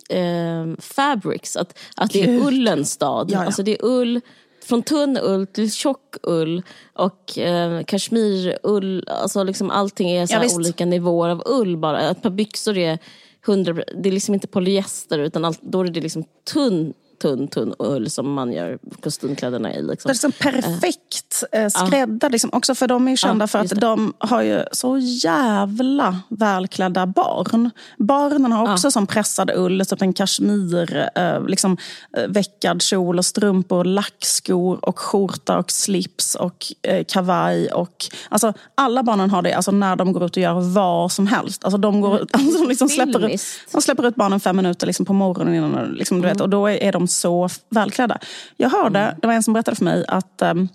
eh, fabrics. Att, att det är ullens stad. Ja, ja. Alltså det är ull, från tunn ull till tjock ull och eh, kashmirull. Alltså liksom allting är så Ja, olika nivåer av ull bara. Ett par byxor är 100, det är liksom inte polyester utan allt, då är det liksom tunn, tunn, tunn ull som man gör kostymkläderna i. Liksom. Det är liksom perfekt eh, skräddad. Liksom. Också för de är kända Ja, för att de har ju så jävla välklädda barn. Barnen har också som pressad ull, typ en kashmir, eh, liksom, eh, veckad kjol och strumpor, lackskor och skjorta och slips och eh, kavaj. Och, alltså, alla barnen har det alltså, när de går ut och gör vad som helst. Alltså, de, går, [laughs] alltså, de, liksom släpper ut, de släpper ut barnen fem minuter liksom, på morgonen innan, liksom, du vet, och då är de så välklädda. Jag hörde, det var en som berättade för mig att ehm,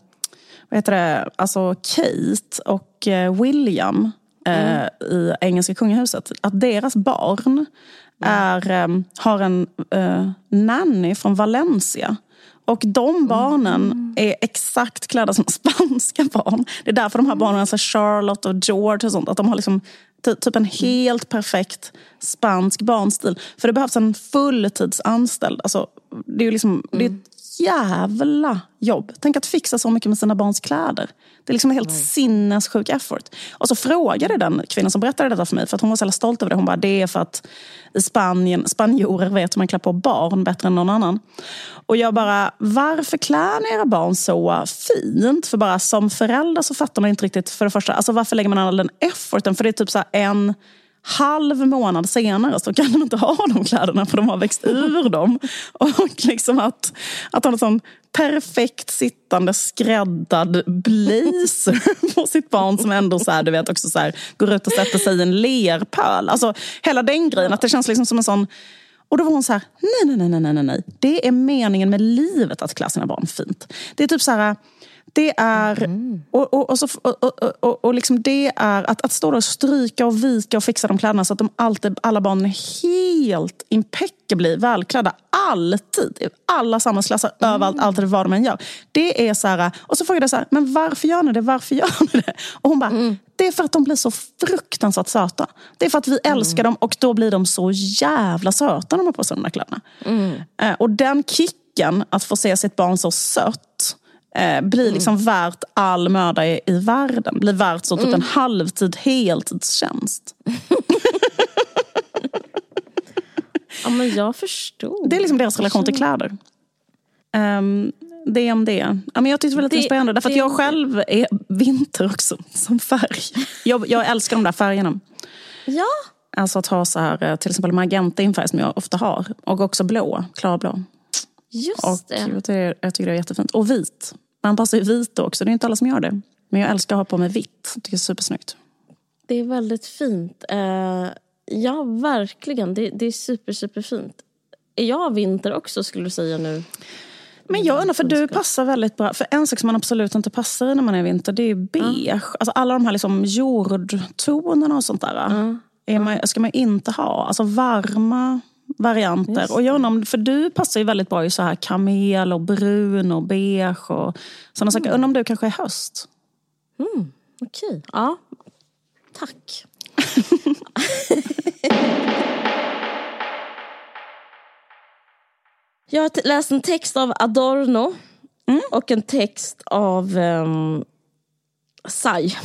vad heter det, alltså Kate och eh, William eh, i engelska kungahuset, att deras barn är, ehm, har en eh, nanny från Valencia. Och de barnen är exakt klädda som [laughs] spanska barn. Det är därför de här barnen, alltså Charlotte och George och sånt, att de har liksom ty- typ en helt perfekt spansk barnstil. För det behövs en fulltidsanställd. Alltså, det är ju liksom, det är jävla jobb. Tänk att fixa så mycket med sina barns kläder. Det är liksom en helt sinnessjuk effort. Och så frågade den kvinnan som berättade detta för mig, för att hon var så stolt över det. Hon bara, det är för att i Spanien, spanjorer vet hur man klär på barn bättre än någon annan. Och jag bara, varför klär ni era barn så fint? För bara som förälder så fattar man inte riktigt, för det första, alltså varför lägger man all den efforten? För det är typ så en halv månad senare så kan de inte ha de kläderna för de har växt ur dem. Och liksom att, att ha en sån perfekt sittande skräddad blazer [laughs] på sitt barn som ändå så här, du vet, också så här, går ut och sätter sig i en lerpöl. Alltså hela den grejen, att det känns liksom som en sån och då var hon så här, nej, nej, nej, nej, nej, nej. Det är meningen med livet att klä sina barn fint. Det är typ så här, det är, och, och, och, så, och, och, liksom det är att, att stå där och stryka och vika och fixa de kläderna så att de alltid, alla barn är helt impeccably välklädda. Alltid. Alla samhällsklasser, överallt, alltid vad de än gör. Det är så här, och så frågade jag så här, men varför gör ni det? Varför gör ni det? Och hon bara, det är för att de blir så fruktansvärt söta. Det är för att vi älskar dem och då blir de så jävla söta när de har på sig de där kläderna. Eh, och den kicken, att få se sitt barn så sött, eh, blir liksom värt all möda i, i världen. Blir värt så typ en halvtid, heltidstjänst. [laughs] Ja, men jag förstår. Det är liksom deras relation till kläder. Um, det om det. Ja, men jag tyckte det var lite Det- inspirerande. Därför att jag själv är vinter också, som färg. Jag, jag älskar de där färgerna. Ja, Alltså att ha så här, eh, till exempel magenta i en färg som jag ofta har. Och också blå, klarblå. Just Och det. jag, tycker, det är jättefint. Och vit. Man passar ju vit också. Det är inte alla som gör det. Men jag älskar att ha på mig vitt. Jag tycker det är supersnyggt. Det är väldigt fint. Eh, ja, verkligen. Det, det är super, super fint. Är jag vinter också skulle du säga nu? Men jag undrar, för du passar väldigt bra. För en sak som man absolut inte passar i när man är vinter, det är beige. Alltså alla de här liksom jordtonerna och sånt där. Är man, ska man inte ha. Alltså varma varianter. Just Och jag undrar, för du passar ju väldigt bra i så här kamel och brun och beige och sådana saker. Jag undrar om du kanske är höst? Okej. Ja. Tack. [laughs] Jag har läst en text av Adorno och en text av um, Sai.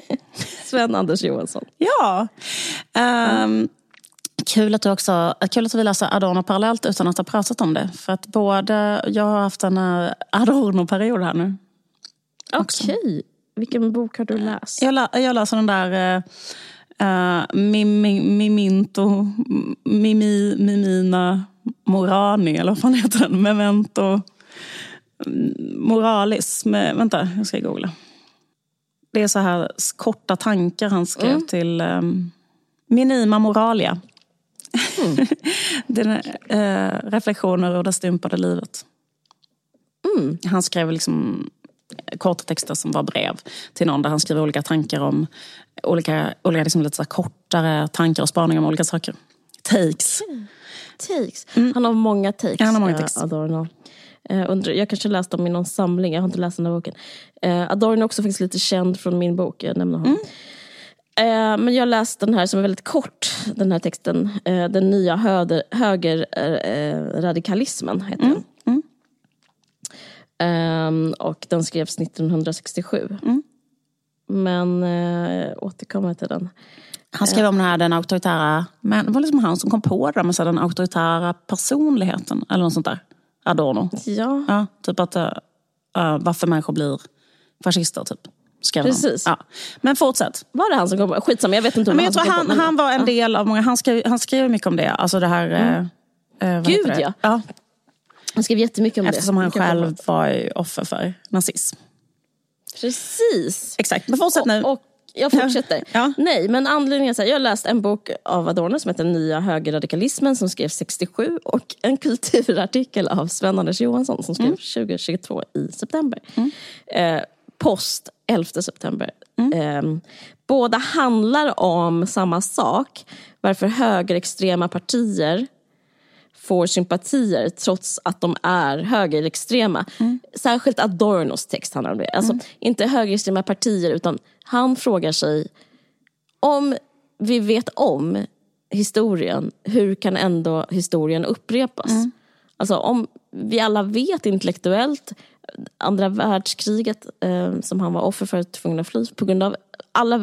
[laughs] Sven-Anders Johansson. Ja. Ehm, kul, att du också, kul att vi läser Adorno parallellt utan att ha pratat om det. För att både, jag har haft en eh, Adorno-period här nu. Okej. Vilken bok har du läst? Jag, lä, jag läser den där uh, Mimi, Miminto, Mimi, Mimina Morani, eller vad fan heter den? Memento mm, Moralis. Med, vänta, jag ska googla. Det är så här korta tankar han skrev till um, Minima moralia. [laughs] Den, eh, reflektioner ur det stympade livet. Han skrev liksom korta texter som var brev till någon där han skriver olika tankar om olika, olika liksom lite så kortare tankar och spaningar om olika saker. Takes. Takes. Han har många takes. Mm. Han har många eh, takes. Adorno. Eh, jag kanske läst dem i någon samling, jag har inte läst den här boken. Eh, Adorno är också faktiskt lite känd från min bok, jag nämner honom. Mm. Eh, men jag läste den här som är väldigt kort, den här texten. Eh, den nya höger, högerradikalismen heter Mm. den. Ehm, och den skrevs 1967. Mm. Men eh, återkommer till den. Han skrev om den här den auktoritära, men det var liksom han som kom på det med så här, den auktoritära personligheten. Eller något sånt där. Adorno. Ja, Ja, typ att uh, varför människor blir fascister typ. Skrev han. Precis. Ja. Men fortsätt. var det han som kom på? Skitsamma, jag vet inte Men jag tror han han, han var en del av många, han skrev, han skrev mycket om det. Alltså det här... eh, eh, Mm. Gud, det? ja. ja. Han skrev jättemycket om Eftersom det. han Mycket själv var ju offer för nazism. Precis. Exakt, men fortsätt nu. Och, och jag fortsätter. Ja. Nej, men anledningen är så här, jag har läst en bok av Adorno som heter Nya högerradikalismen som skrevs 67 och en kulturartikel av Sven-Anders Johansson som Mm. skrevs 2022 i september. Eh, post 11 september. Mm. Eh, båda handlar om samma sak. Varför högerextrema partier får sympatier trots att de är högerextrema. Särskilt Adornos text handlar om det. Alltså, Inte högerextrema partier utan han frågar sig om vi vet om historien, hur kan ändå historien upprepas? Alltså om vi alla vet intellektuellt, andra världskriget eh, som han var offer för, tvungen att fly på grund av alla,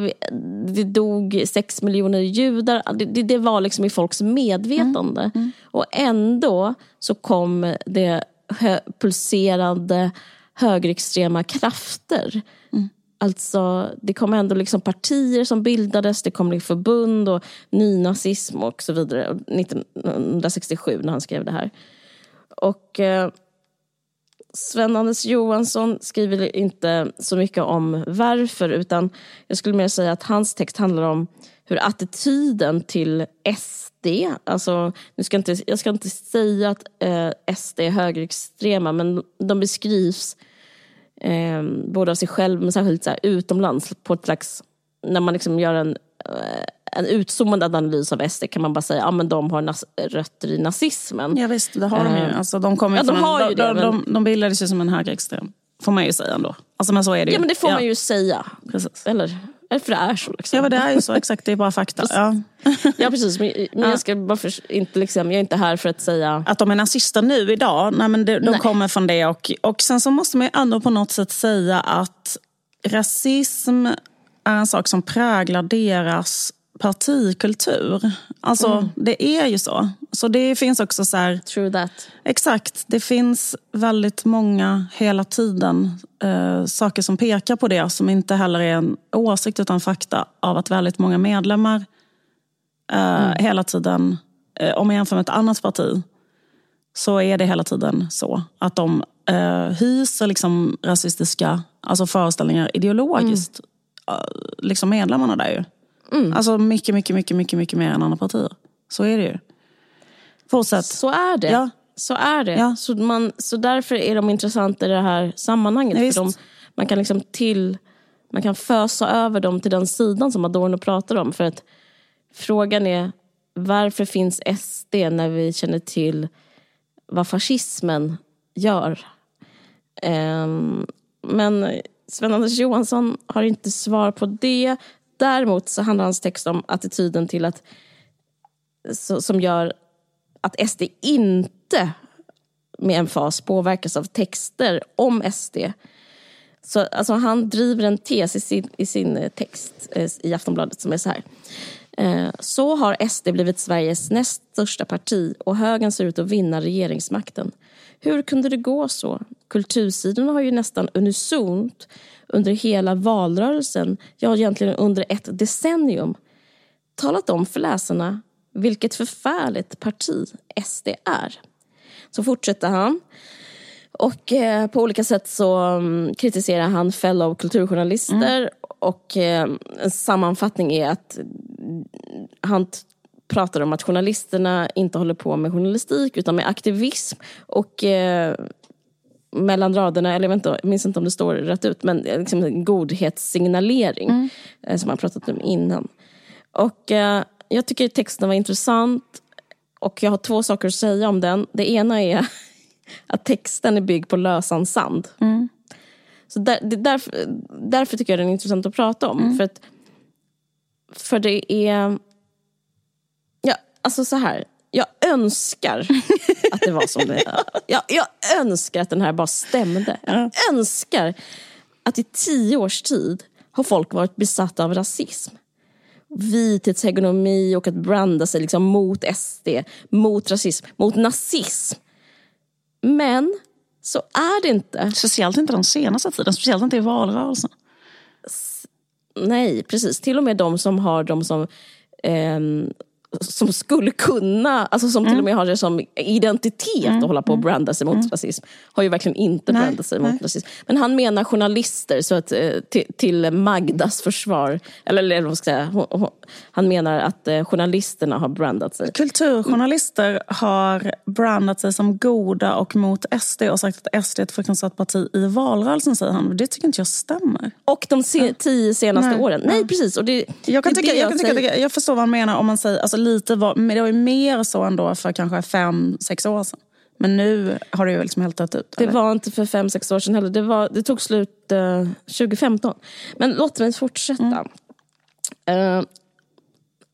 det dog sex miljoner judar, det, det, det var liksom i folks medvetande. Och ändå så kom det hö, pulserande högerextrema krafter. Alltså, det kom ändå liksom partier som bildades, det kom liksom förbund och nynazism och så vidare. Och 1967 när han skrev det här. Och eh, Sven-Anders Johansson skriver inte så mycket om varför utan jag skulle mer säga att hans text handlar om hur attityden till SD, alltså nu ska inte, jag ska inte säga att eh, SD är högerextrema men de beskrivs eh, både av sig själv men särskilt så här, utomlands på ett slags, när man liksom gör en, eh, en utzoomande analys av SD kan man bara säga att ah, men de har rötter i nazismen. Ja visst, det har de ju. Eh, Alltså, de, kommer ja, de en- har ju de, det, de, de, de bildades ju som en högerextrem. Får man ju säga ändå. Alltså, men så är det ju. Ja men det får ja, man ju säga. Precis. Eller, för det är så. Liksom. Ja det är ju så, exakt. Det är bara fakta. Ja. [laughs] Ja precis, men, men jag, ska bara för, inte, liksom, jag är inte här för att säga... Att de är nazister nu idag, nej, men de, de Nej. kommer från det. Och, och sen så måste man ju ändå på något sätt säga att rasism är en sak som präglar deras partikultur. Alltså Mm. det är ju så. Så det finns också så här, True that. Exakt. Det finns väldigt många hela tiden eh, saker som pekar på det som inte heller är en åsikt utan fakta av att väldigt många medlemmar eh, hela tiden, eh, om man jämför med ett annat parti, så är det hela tiden så att de eh, hyser liksom rasistiska alltså föreställningar ideologiskt. eh, liksom medlemmarna där ju. Alltså mycket, mycket, mycket, mycket, mycket mer än andra partier. Så är det ju. Fortsätt. Så är det. Ja. Så är det. Ja. Så, man, så därför är de intressanta i det här sammanhanget. Ja, för de, man kan liksom till man kan fösa över dem till den sidan som Adorno pratar om. För att frågan är varför finns SD när vi känner till vad fascismen gör? Ehm, men Sven-Anders Johansson har inte svar på det. Däremot så handlar hans text om attityden till att så, som gör att SD inte med emfas påverkas av texter om SD. Så alltså, han driver en tes i sin, i sin text eh, i Aftonbladet som är så här. Eh, så har SD blivit Sveriges näst största parti och högern ser ut att vinna regeringsmakten. Hur kunde det gå så? Kultursidorna har ju nästan unisont under hela valrörelsen, ja egentligen under ett decennium, talat om för läsarna vilket förfärligt parti SD är. Så fortsätter han. Och eh, på olika sätt så mm, kritiserar han fellow kulturjournalister och eh, en sammanfattning är att han t- pratar om att journalisterna inte håller på med journalistik utan med aktivism. Och eh, mellan raderna, eller jag, vet inte, jag minns inte om det står rätt ut, men eh, liksom en godhetssignalering eh, som han pratat om innan. Och eh, jag tycker texten var intressant och jag har två saker att säga om den. Det ena är [laughs] att texten är byggd på lösan sand. Så där, därför, därför tycker jag den är intressant att prata om. För, att, för det är... Ja, alltså så här. Jag önskar [laughs] att det var som det jag, jag önskar att den här bara stämde. Jag önskar att i tio års tid har folk varit besatta av rasism. Vithetshegemoni och att branda sig liksom mot SD, mot rasism, mot nazism. Men så är det inte. Speciellt inte den senaste tiden, speciellt inte i valrörelsen. Nej, precis. Till och med de som har de som ehm, som skulle kunna, alltså som till och med har det som identitet att hålla på och branda sig mot rasism, har ju verkligen inte Nej, brandat sig nej. mot rasism. Men han menar journalister, så att, eh, till, till Magdas försvar, eller, eller vad ska jag säga, hon, hon, han menar att eh, journalisterna har brandat sig. Kulturjournalister har brandat sig som goda och mot SD och sagt att SD är ett fruktansvärt parti i valrörelsen, säger han. Det tycker inte jag stämmer. Och de se, tio senaste Nej, åren. Nej, precis. Och det, Jag, kan det är tycka, det jag, kan tycka, säger. att det- jag förstår vad han menar om man säger, alltså lite var, men det var ju mer så ändå för kanske fem, sex år sedan. Men nu har det ju liksom helt dött ut. Det eller? var inte för fem, sex år sedan heller. Det, var, det tog slut eh, 2015. Men låt mig fortsätta. Eh,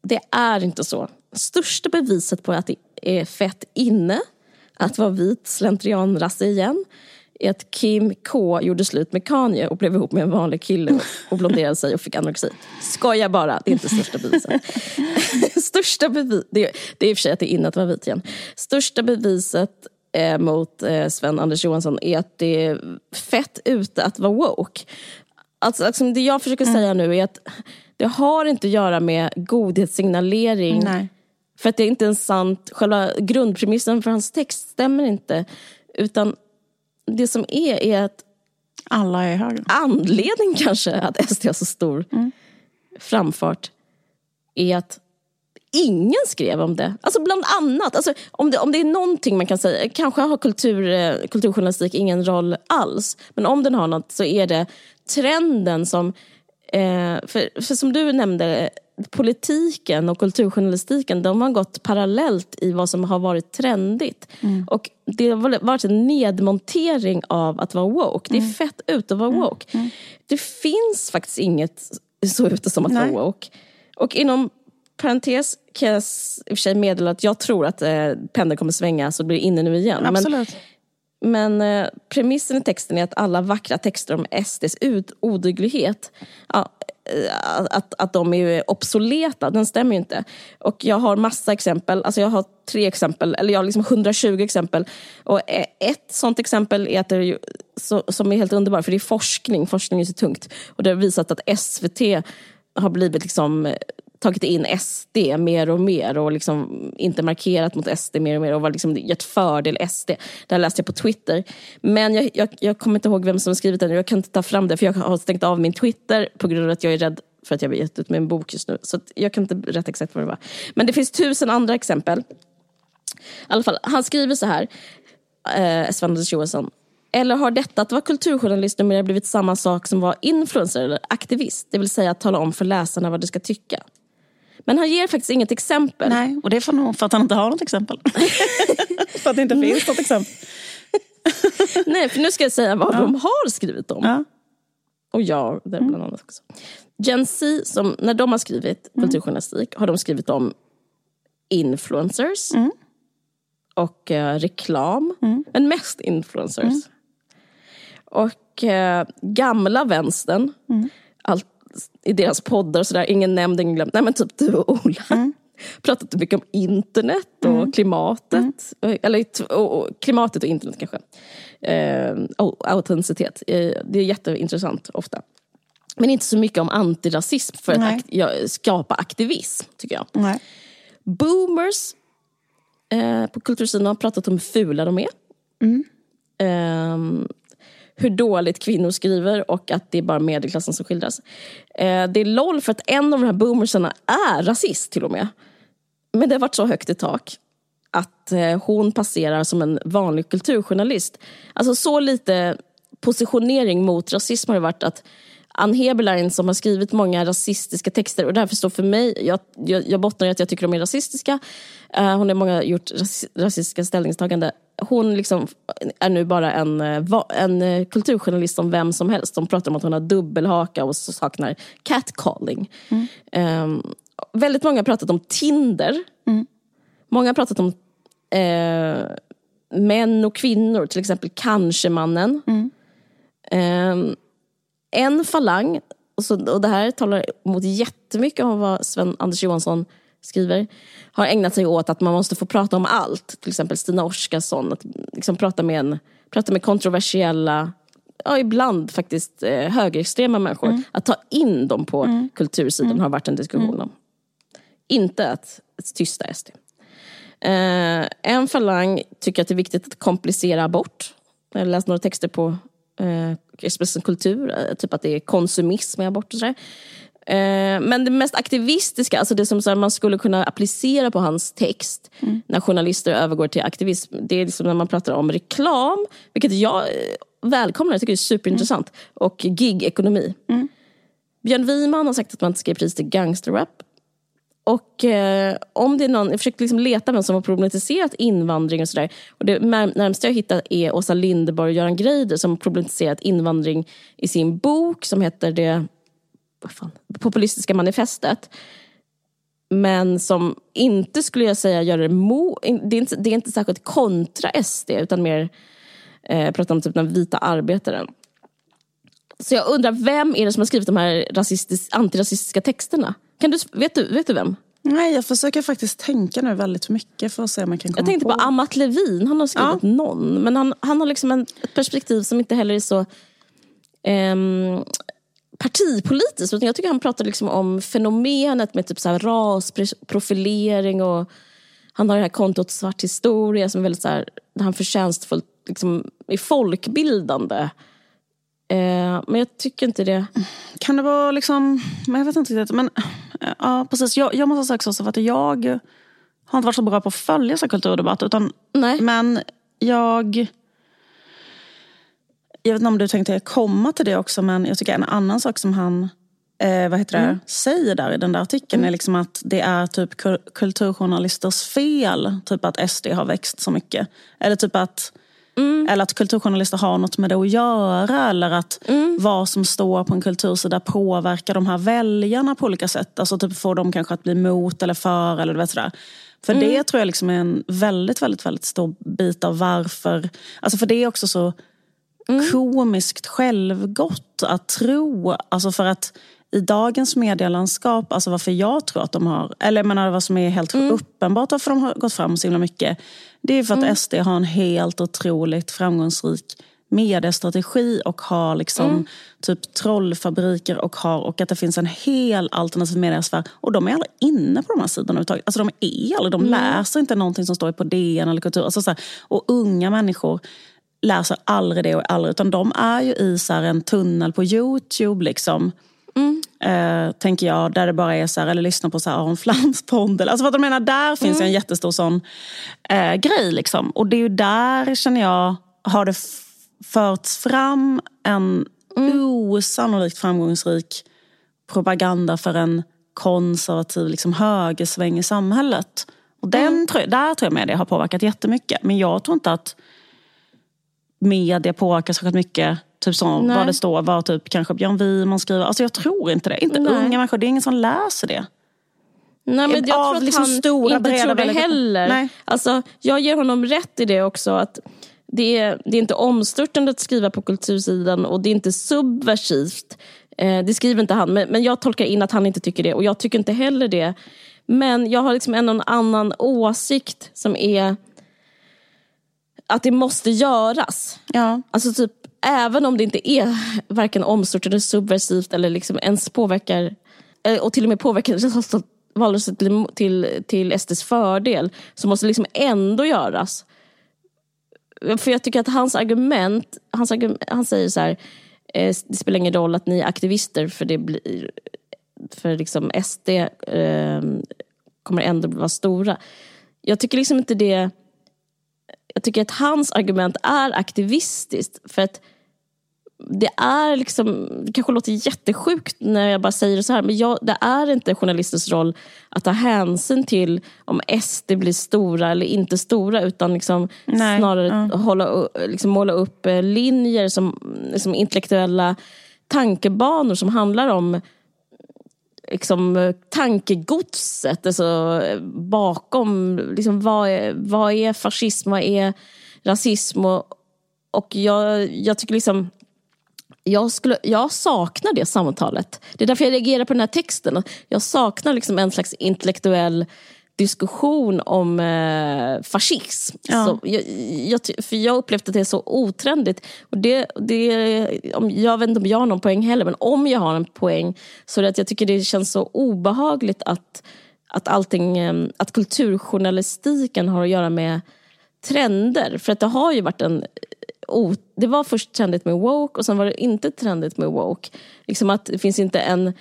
det är inte så. Största beviset på att det är fett inne att vara vit slentrianrasse igen är att Kim K gjorde slut med Kanye och blev ihop med en vanlig kille och- blonderade sig och fick anorexi. Skoja bara, det är inte största beviset. [laughs] största bevis, det, är- det är i och för sig att det är inne att vara vit igen. Största beviset eh, mot eh, Sven-Anders Johansson är att det är fett ute att vara woke. Alltså, liksom det jag försöker säga nu är att det har inte att göra med godhetssignalering. Nej. För att det är inte en sant, själva grundpremissen för hans text stämmer inte. Utan det som är, är att Alla är höger. anledningen kanske att SD har så stor framfart är att ingen skrev om det. Alltså bland annat. Alltså, om, det, om det är någonting man kan säga, kanske har kultur, eh, kulturjournalistik ingen roll alls. Men om den har något så är det trenden som, eh, för, för som du nämnde, politiken och kulturjournalistiken de har gått parallellt i vad som har varit trendigt. Och det har varit en nedmontering av att vara woke. Det är fett ut att vara woke. Det finns faktiskt inget så ute som att Nej. vara woke. Och inom parentes kan jag i och för sig meddela att jag tror att eh, pendeln kommer svänga så det blir inne nu igen. Men, Absolut. men eh, premissen i texten är att alla vackra texter om SDs oduglighet, ja, Eh, att, att de är obsoleta, den stämmer ju inte. Och jag har massa exempel, alltså jag har tre exempel, eller jag har liksom 120 exempel. Och e-, ett sånt exempel är att det är ju, så, som är helt underbart, för det är forskning, forskning är så tungt. Och det har visat att SVT har blivit liksom tagit in SD mer och mer och liksom inte markerat mot SD mer och mer och var liksom gett fördel SD. Det här läste jag på Twitter. Men jag, jag, jag kommer inte ihåg vem som har skrivit den. Jag kan inte ta fram det för jag har stängt av min Twitter på grund av att jag är rädd för att jag har gett ut min bok just nu. Så att jag kan inte berätta exakt vad det var. Men det finns tusen andra exempel. I alla fall, han skriver så här, eh, Sven-Anders Johansson. Eller har detta att vara kulturjournalist numera blivit samma sak som vara influencer eller aktivist? Det vill säga att tala om för läsarna vad de ska tycka. Men han ger faktiskt inget exempel. Nej, och det är för, nog för att han inte har något exempel. [laughs] för att det inte finns något exempel. [laughs] Nej, för nu ska jag säga vad de har skrivit om. Ja. Och jag, det är bland annat också. Gen Z, som, när de har skrivit kulturjournalistik har de skrivit om influencers och eh, reklam. Men mest influencers. Och eh, gamla vänstern, allt, i deras poddar och sådär, ingen nämnd, ingen glömd. Nej men typ du och Ola. Pratat mycket om internet och klimatet. Eh, Eller och, och, klimatet och internet kanske. Eh, och autenticitet. Eh, det är jätteintressant ofta. Men inte så mycket om antirasism för att Nej. akt, ja, skapa aktivism, tycker jag. Nej. Boomers eh, på kultursidan har pratat om hur fula de är. Ehm, hur dåligt kvinnor skriver och att det är bara medelklassen som skildras. Eh, det är LOL för att en av de här boomersarna är rasist till och med. Men det har varit så högt i tak att eh, hon passerar som en vanlig kulturjournalist. Alltså så lite positionering mot rasism har det varit att Ann Heberlein som har skrivit många rasistiska texter och därför står för mig, jag, jag, jag bottnar i att jag tycker de är rasistiska. Uh, hon har många gjort ras, rasistiska ställningstaganden. Hon liksom är nu bara en, eh, en eh, kulturjournalist som vem som helst som pratar om att hon har dubbelhaka och saknar catcalling. Mm. Um, väldigt många har pratat om Tinder. Mm. Många har pratat om uh, män och kvinnor, till exempel Kanske-mannen. Mm. Um, en falang, och, så, och det här talar mot jättemycket om vad Sven-Anders Johansson skriver, har ägnat sig åt att man måste få prata om allt. Till exempel Stina Oskarsson, att liksom prata, med en, prata med kontroversiella, ja, ibland faktiskt eh, högerextrema människor. Mm. Att ta in dem på mm. kultursidan mm. har varit en diskussion mm. om. Inte att, tysta SD. Eh, en falang tycker att det är viktigt att komplicera abort. Jag har läst några texter på Expressen Kultur, eh, typ att det är konsumism i abort och sådär. Eh, men det mest aktivistiska, alltså det som så man skulle kunna applicera på hans text mm. när journalister övergår till aktivism, det är liksom när man pratar om reklam, vilket jag eh, välkomnar, jag tycker det är superintressant, mm. och gig-ekonomi. Mm. Björn Wiman har sagt att man inte ska ge pris till gangsterrap. Och eh, om det är någon, jag försökte liksom leta vem som har problematiserat invandring och sådär. Och det närmaste jag hittat är Åsa Linderborg och Göran Greider som har problematiserat invandring i sin bok som heter det vad fan, populistiska manifestet. Men som inte skulle jag säga gör det mo, det är inte, det är inte särskilt kontra SD utan mer eh, pratar om typ den vita arbetaren. Så jag undrar, vem är det som har skrivit de här antirasistiska texterna? Kan du, vet, du, vet du vem? Nej, jag försöker faktiskt tänka nu väldigt mycket för att se om jag kan komma Jag tänkte på, på Amat Levin, han har skrivit ja. någon. Men han, han har liksom en, ett perspektiv som inte heller är så um, partipolitiskt. Utan jag tycker han pratar liksom om fenomenet med typ så här rasprofilering och han har det här kontot Svart historia som är väldigt så här, där han förtjänstfullt liksom är folkbildande. Eh, men jag tycker inte det. Kan det vara liksom, men jag vet inte riktigt. Men ja, precis. Jag, jag måste säga också att jag har inte varit så bra på att följa så kulturdebatt. Utan, Nej. Men jag jag vet inte om du tänkte komma till det också, men jag tycker en annan sak som han eh, vad heter det, mm. säger där i den där artikeln mm. är liksom att det är typ kulturjournalisters fel typ att SD har växt så mycket. Eller typ att Mm. Eller att kulturjournalister har något med det att göra. Eller att mm. vad som står på en kultursida påverkar de här väljarna på olika sätt. Alltså typ får dem kanske att bli mot eller för. Eller vet sådär. För mm. det tror jag liksom är en väldigt, väldigt, väldigt stor bit av varför. Alltså för det är också så mm. komiskt självgott att tro. Alltså för att i dagens medielandskap, alltså varför jag tror att de har, eller jag menar vad som är helt mm. uppenbart varför de har gått fram så himla mycket. Det är för att mm. SD har en helt otroligt framgångsrik mediestrategi och har liksom mm. typ trollfabriker och har och att det finns en hel alternativ mediesfär. Och de är aldrig inne på de här sidorna överhuvudtaget. Alltså de är aldrig, de läser inte någonting som står på DN eller kultur. Alltså så här, och unga människor läser aldrig det och aldrig, utan de är ju i så en tunnel på Youtube liksom. Mm. Eh, tänker jag, där det bara är så här, eller lyssna på så här Aron Flams podd. Alltså vad du menar, där finns mm. en jättestor sån eh, grej. Liksom. Och det är ju där, känner jag, har det förts fram en mm. osannolikt framgångsrik propaganda för en konservativ liksom, högersväng i samhället. Och den, mm. tror, där tror jag media har påverkat jättemycket. Men jag tror inte att media påverkar särskilt mycket. Typ som vad det står, vad typ kanske Björn Wiman skriver. Alltså jag tror inte det. Inte Nej. unga människor, det är ingen som läser det. Nej, men jag Av tror att liksom han stora, inte tror det heller. Nej. Alltså, jag ger honom rätt i det också. att det är, det är inte omstörtande att skriva på kultursidan och det är inte subversivt. Eh, det skriver inte han, men, men jag tolkar in att han inte tycker det och jag tycker inte heller det. Men jag har liksom en annan åsikt som är att det måste göras. Ja. Alltså typ, även om det inte är varken omstörtande eller subversivt eller liksom ens påverkar, eh, och till och med påverkar [laughs] alltså valrörelsen till, till, till SDs fördel, så måste det liksom ändå göras. för jag tycker att hans argument, hans argument han säger så här, eh, det spelar ingen roll att ni är aktivister för det blir, för liksom SD eh, kommer ändå vara stora. Jag tycker liksom inte det, jag tycker att hans argument är aktivistiskt för att det är liksom, det kanske låter jättesjukt när jag bara säger det så här, men jag, det är inte journalistens roll att ta hänsyn till om SD blir stora eller inte stora, utan liksom snarare ja. hålla, liksom måla upp eh, linjer som liksom intellektuella tankebanor som handlar om liksom, tankegodset alltså, bakom liksom, vad, är, vad är fascism, vad är rasism och, och jag, jag tycker liksom jag, skulle, jag saknar det samtalet. Det är därför jag reagerar på den här texten. Jag saknar liksom en slags intellektuell diskussion om eh, fascism. Ja. Så jag, jag, för jag upplevt att det är så otrendigt. Och det, det, om, jag vet inte om jag har någon poäng heller, men om jag har en poäng så är det att jag tycker det känns så obehagligt att, att, allting, eh, att kulturjournalistiken har att göra med trender. För att det har ju varit en det var först trendigt med woke och sen var det inte trendigt med woke. Liksom att det finns inte en... Eh,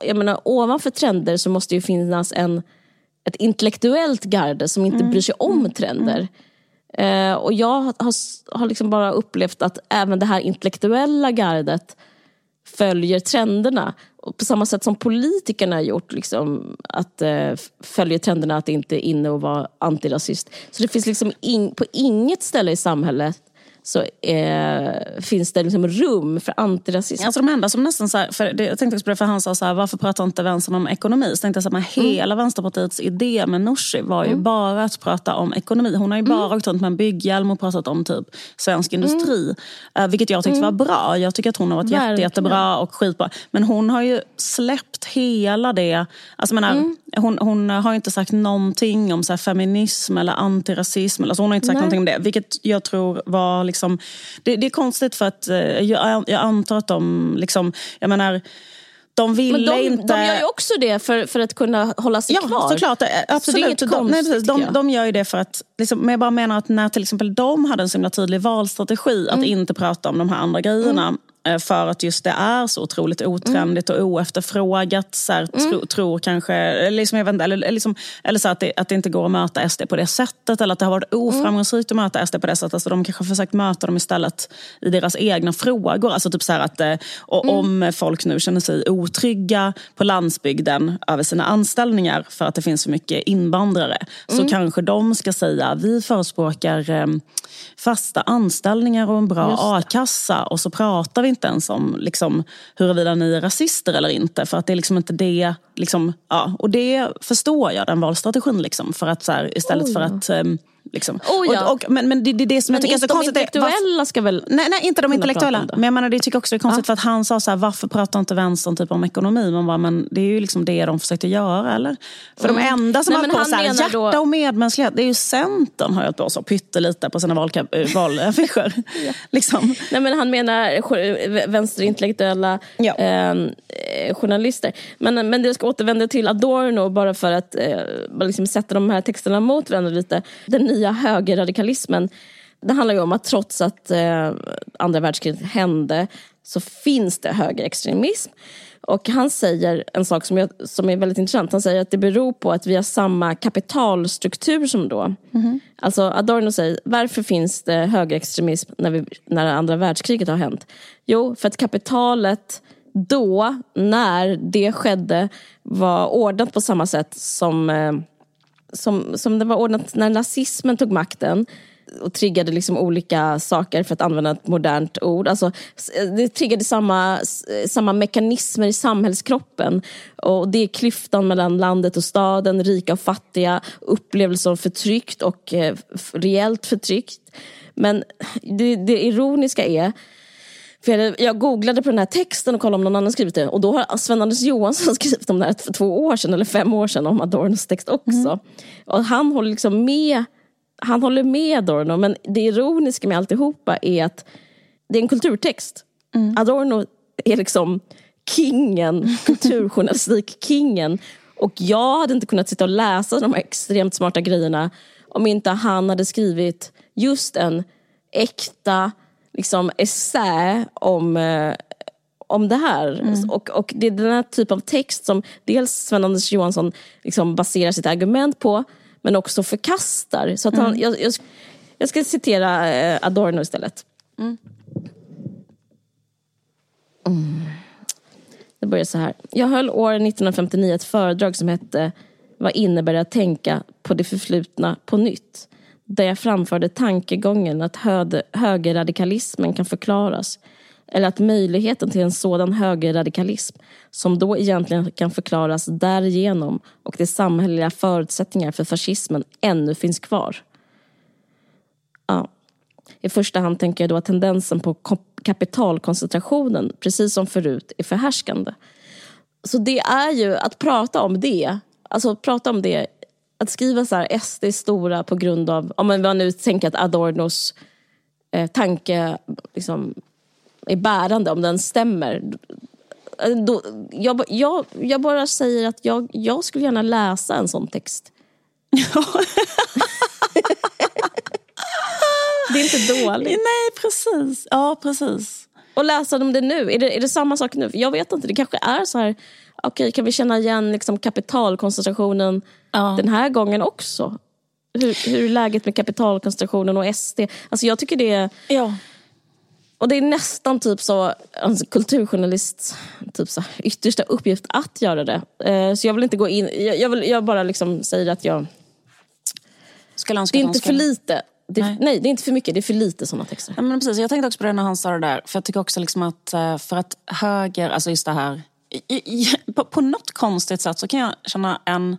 jag menar, ovanför trender så måste ju finnas en, ett intellektuellt garde som inte mm. bryr sig om mm. trender. Mm. Uh, och jag har, har liksom bara upplevt att även det här intellektuella gardet följer trenderna. Och på samma sätt som politikerna har gjort, liksom, att eh, följer trenderna att det inte är inne att vara antirasist. Så det finns liksom in, på inget ställe i samhället så eh, finns det liksom rum för antirasism. Alltså de enda som nästan så här, för det, jag tänkte också på det, för han sa så här, varför pratar inte vänstern om ekonomi? Så tänkte jag så här, mm. hela Vänsterpartiets idé med Nooshi var ju mm. bara att prata om ekonomi. Hon har ju bara mm. åkt runt med en bygghjälm och pratat om typ svensk mm. industri. Uh, vilket jag tyckte mm. var bra. Jag tycker att hon har varit jätte, jättebra och skitbra. Men hon har ju släppt hela det. Alltså menar, mm. hon, hon har inte sagt någonting om så feminism eller antirasism. Alltså hon har inte sagt Nej. någonting om det. Vilket jag tror var liksom, det, det är konstigt för att eh, jag, jag antar att de, liksom, jag menar, de ville de, inte... De gör ju också det för, för att kunna hålla sig ja, kvar. Ja, såklart. Absolut. Så det är inte de, nej, de, de gör ju det för att... Liksom, men jag bara menar att när till exempel de hade en så himla tydlig valstrategi att mm. inte prata om de här andra grejerna. Mm. Eh, för att just det är så otroligt otrendigt och oefterfrågat. Så här, mm. tro, tror kanske, liksom, jag vet inte, eller, liksom, eller så att det, att det inte går att möta SD på det sättet. Eller att det har varit oframgångsrikt att möta SD på det sättet. Så alltså, de kanske har försökt möta dem istället i deras egna frågor. Alltså typ så här att, eh, och mm. Om folk nu känner sig otrygga på landsbygden över sina anställningar för att det finns så mycket invandrare. Mm. Så kanske de ska säga, vi förespråkar eh, fasta anställningar och en bra a-kassa. Och så pratar vi inte ens om liksom, huruvida ni är rasister eller inte. För att det är liksom inte det. Liksom, ja. Och det förstår jag, den valstrategin. Liksom, för att, så här, istället oh. för att um, Liksom. Oh ja. och, och, men, men det, det, det som men jag tycker är så konstigt. de intellektuella ska väl Nej, nej inte de intellektuella. Men jag menar, det tycker också det är konstigt ja. för att han sa så här, varför pratar inte vänstern typ om ekonomi? Man bara, men det är ju liksom det de försökte göra eller? För mm. de enda som har på så här, hjärta då... och medmänsklighet, det är ju Centern har jag på så pyttelite på sina eh, [laughs] valaffischer. ja. liksom. Nej men han menar vänsterintellektuella ja. Ehm, eh, journalister. Men, men det ska återvända till Adorno bara för att eh, liksom sätta de här texterna mot varandra lite. Den nya högerradikalismen det handlar ju om att trots att eh, andra världskriget hände så finns det högerextremism. Och han säger en sak som, jag, som är väldigt intressant. Han säger att det beror på att vi har samma kapitalstruktur som då. Mm. Alltså Adorno säger, varför finns det högerextremism när, vi, när andra världskriget har hänt? Jo, för att kapitalet då, när det skedde, var ordnat på samma sätt som eh, som, som det var ordnat när nazismen tog makten och triggade liksom olika saker för att använda ett modernt ord. Alltså, eh, det triggade samma, eh, samma mekanismer i samhällskroppen. Och det är klyftan mellan landet och staden, rika och fattiga, upplevelse av förtryckt och eh, reellt förtryckt. Men det, det ironiska är för jag, googlade på den här texten och kollade om någon annan skrivit det. Och då har Sven-Anders Johansson [laughs] skrivit om det här för två år sedan, eller fem år sedan, om Adornos text också. Mm. Och han håller liksom med han håller med Adorno, men det ironiska med alltihopa är att det är en kulturtext. Mm. Adorno är liksom kingen, [laughs] kulturjournalistik-kingen. Och jag hade inte kunnat sitta och läsa de här extremt smarta grejerna om inte han hade skrivit just en äkta liksom, essä om, eh, om det här. Mm. Och, och det är den här typen av text som dels Sven-Anders Johansson liksom baserar sitt argument på men också förkastar. Så att han, Mm. jag, jag, jag ska citera eh, Adorno istället. Mm. Det börjar så här. Jag höll år 1959 ett föredrag som hette Vad innebär det att tänka på det förflutna på nytt? Där jag framförde tankegången att högerradikalismen kan förklaras. Eller att möjligheten till en sådan högerradikalism som då egentligen kan förklaras därigenom och de samhälleliga förutsättningar för fascismen ännu finns kvar. Ja. I första hand tänker jag då att tendensen på kapitalkoncentrationen, precis som förut, är förhärskande. Så det är ju att prata om det, alltså prata om det, att skriva så här SD är stora på grund av, om man nu tänker att Adornos eh, tanke liksom, är bärande, om den stämmer. Då, jag, jag, jag bara säger att jag, jag skulle gärna läsa en sån text. [laughs] det är inte dåligt. Nej, precis. Ja, precis. Och läsa om det nu. Är det, är det samma sak nu? Jag vet inte. Det kanske är så här. Okej, kan vi känna igen liksom kapitalkoncentrationen Ja. den här gången också? Hur, hur är läget med kapitalkoncentrationen och SD? Alltså jag tycker det är... Ja. Och det är nästan typ så, en kulturjournalist typ så, yttersta uppgift att göra det. Eh, så jag vill inte gå in, jag, jag, vill, jag bara liksom säger att jag, Skulle det är inte för lite. Det, Nej. nej. det är inte för mycket, det är för lite sådana texter. Ja, men precis. Jag tänkte också på det när han sa det där. För jag tycker också liksom att eh, för att höger, alltså just det här. På, på något konstigt sätt så kan jag känna en,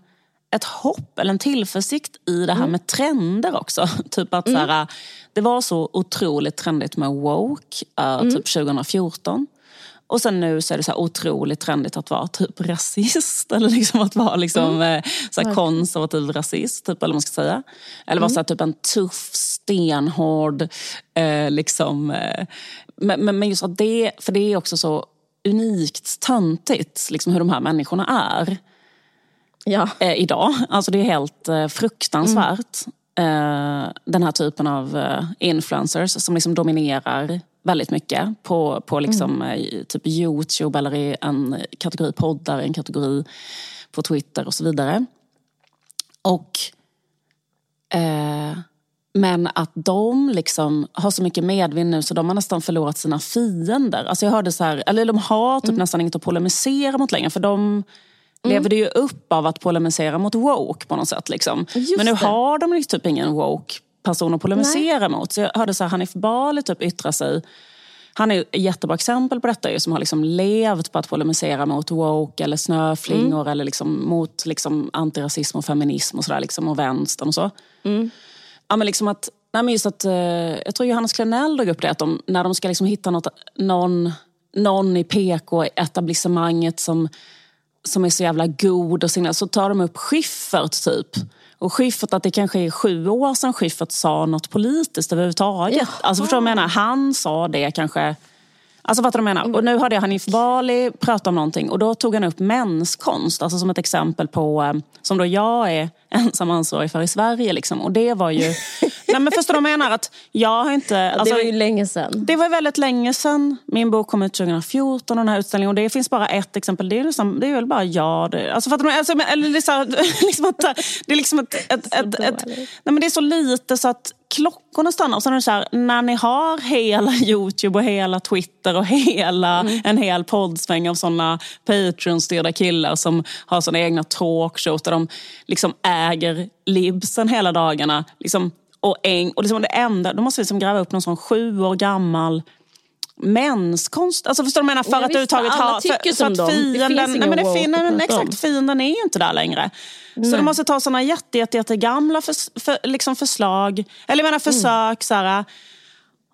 ett hopp eller en tillförsikt i det här med trender också. [laughs] typ att så här, det var så otroligt trendigt med woke, eh, typ 2014. Och sen nu så är det så otroligt trendigt att vara typ rasist. [laughs] Eller liksom att vara liksom, eh, så här konservativ rasist, typ, eller vad man ska säga. Eller vara så här, typ en tuff, stenhård... Eh, liksom, eh, men, men men just att det, för det är också så unikt töntigt liksom, hur de här människorna är Ja. eh, idag. Alltså det är helt eh, fruktansvärt. Eh, den här typen av eh, influencers som liksom dominerar väldigt mycket på, på liksom, eh, i typ Youtube eller i en kategori poddar, en kategori på Twitter och så vidare. Och eh, men att de liksom har så mycket medvind nu så de har nästan förlorat sina fiender. Alltså jag hörde så här, eller de har typ nästan inget att polemisera mot längre. För de levde ju upp av att polemisera mot woke på något sätt. Liksom. Men nu det. har de typ ingen woke person att polemisera mot. Så jag hörde så här, Hanif Bali typ yttra sig. Han är ett jättebra exempel på detta ju, som har liksom levt på att polemisera mot woke eller snöflingor eller liksom mot liksom antirasism och feminism och sådär liksom, och vänstern och så. Ja, men liksom att, nej, men just att, eh, jag tror Johannes Klenell drog upp det, att de, när de ska liksom hitta något, någon, någon i PK-etablissemanget som, som är så jävla god och så tar de upp Schyffert typ. Och Schyffert, att det kanske är sju år sedan Schyffert sa något politiskt överhuvudtaget. Jaha. Alltså förstår du vad jag menar? Han sa det kanske Alltså fattar du vad jag menar? Och nu hörde jag Hanif Bali prata om någonting och då tog han upp menskonst, alltså som ett exempel på, eh, som då jag är ensam ansvarig för i Sverige. Liksom. Och det var ju, [laughs] nej men förstår du vad jag menar? Att jag har inte, alltså, det var ju länge sedan. det var väldigt länge sedan. Min bok kom ut 2014 och den här utställningen. Och det finns bara ett exempel. Det är, liksom, det är väl bara jag. Det, alltså, fattar du? Alltså, men- eller, det, är så här, [laughs] liksom att, det är liksom ett, ett, ett, ett, ett, dåligt. nej, men Det är så lite så att klockorna stannar. Och sen är det så här, när ni har hela [laughs] Youtube och hela Twitter och hela, en hel poddsväng av såna Patreon-styrda killar som har såna egna talkshows där de liksom äger libsen hela dagarna. Liksom, och en, och liksom det enda, då måste vi liksom gräva upp någon sån sju år gammal menskonst. Alltså förstår du vad jag menar? För Ja, att överhuvudtaget ha... så som att fienden, finns nej, men det, nej, om. exakt, fienden är ju inte där längre. Så de måste ta såna jätte, jätte, jätte gamla förs, för, liksom förslag, eller jag menar försök. Så här,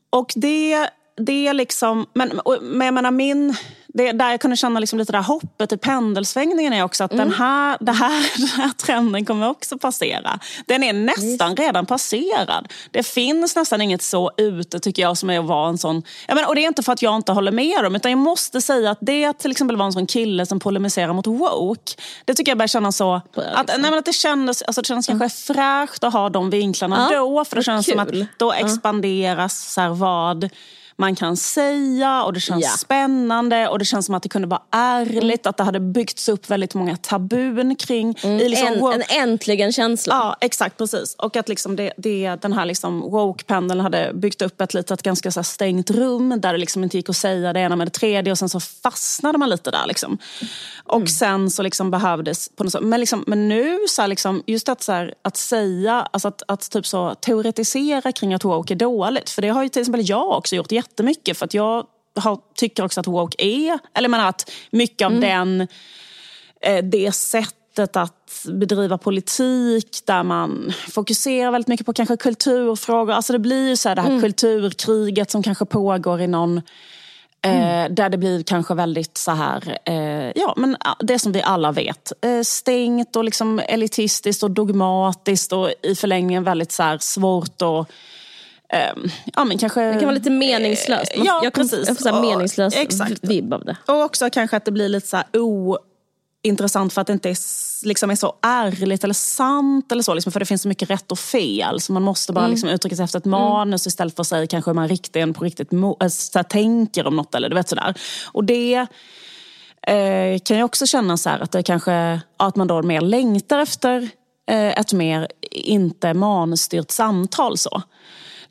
och det, det är liksom, men, men jag menar min, det, där jag kunde känna liksom lite det här hoppet i pendelsvängningen är också att Mm. den, här, det här, [laughs] den här trenden kommer också passera. Den är nästan redan passerad. Det finns nästan inget så ute tycker jag som är att vara en sån... Jag menar, och det är inte för att jag inte håller med dem utan jag måste säga att det att till exempel vara en sån kille som polemiserar mot woke. Det tycker jag börjar kännas så... Att, nej, men att det kändes, alltså, det kändes kanske fräscht att ha de vinklarna Ja, då. För det känns som att kul. då expanderas så här, vad man kan säga och det känns Ja. spännande och det känns som att det kunde vara ärligt. Att det hade byggts upp väldigt många tabun kring... I liksom En, woke- en äntligen-känsla. Ja, exakt. precis. Och att liksom det, det, den här liksom woke-pendeln hade byggt upp ett litet ganska så stängt rum där det liksom inte gick att säga det ena med det tredje och sen så fastnade man lite där. Liksom. Och sen så liksom behövdes... På något sätt, men, liksom, men nu, så här liksom, just att, så här, att säga, alltså att, att typ så teoretisera kring att woke är dåligt. För det har ju till exempel jag också gjort jättemycket. För att jag har, tycker också att woke är, eller menar att mycket av den eh, det sättet att bedriva politik där man fokuserar väldigt mycket på kanske kulturfrågor. Alltså det blir ju så här det här kulturkriget som kanske pågår i någon Eh, där det blir kanske väldigt så här, eh, ja men ah, det som vi alla vet. Eh, stängt och liksom elitistiskt och dogmatiskt och i förlängningen väldigt så här svårt och ehm, ja men kanske... Det kan vara lite meningslöst. Man- ja, jag, kan, precis. jag får så meningslös exakt. vibb av det. Och också kanske att det blir lite så här ointressant för att det inte är, liksom är så ärligt eller sant. Eller så, liksom, för det finns så mycket rätt och fel. Så man måste bara liksom, uttrycka sig efter ett manus istället för att säga kanske hur man riktigt, på riktigt äh, så här, tänker om något. Eller, du vet, sådär. Och det eh, kan jag också känna så här, att, det kanske, att man då mer längtar efter eh, ett mer inte manusstyrt samtal. så.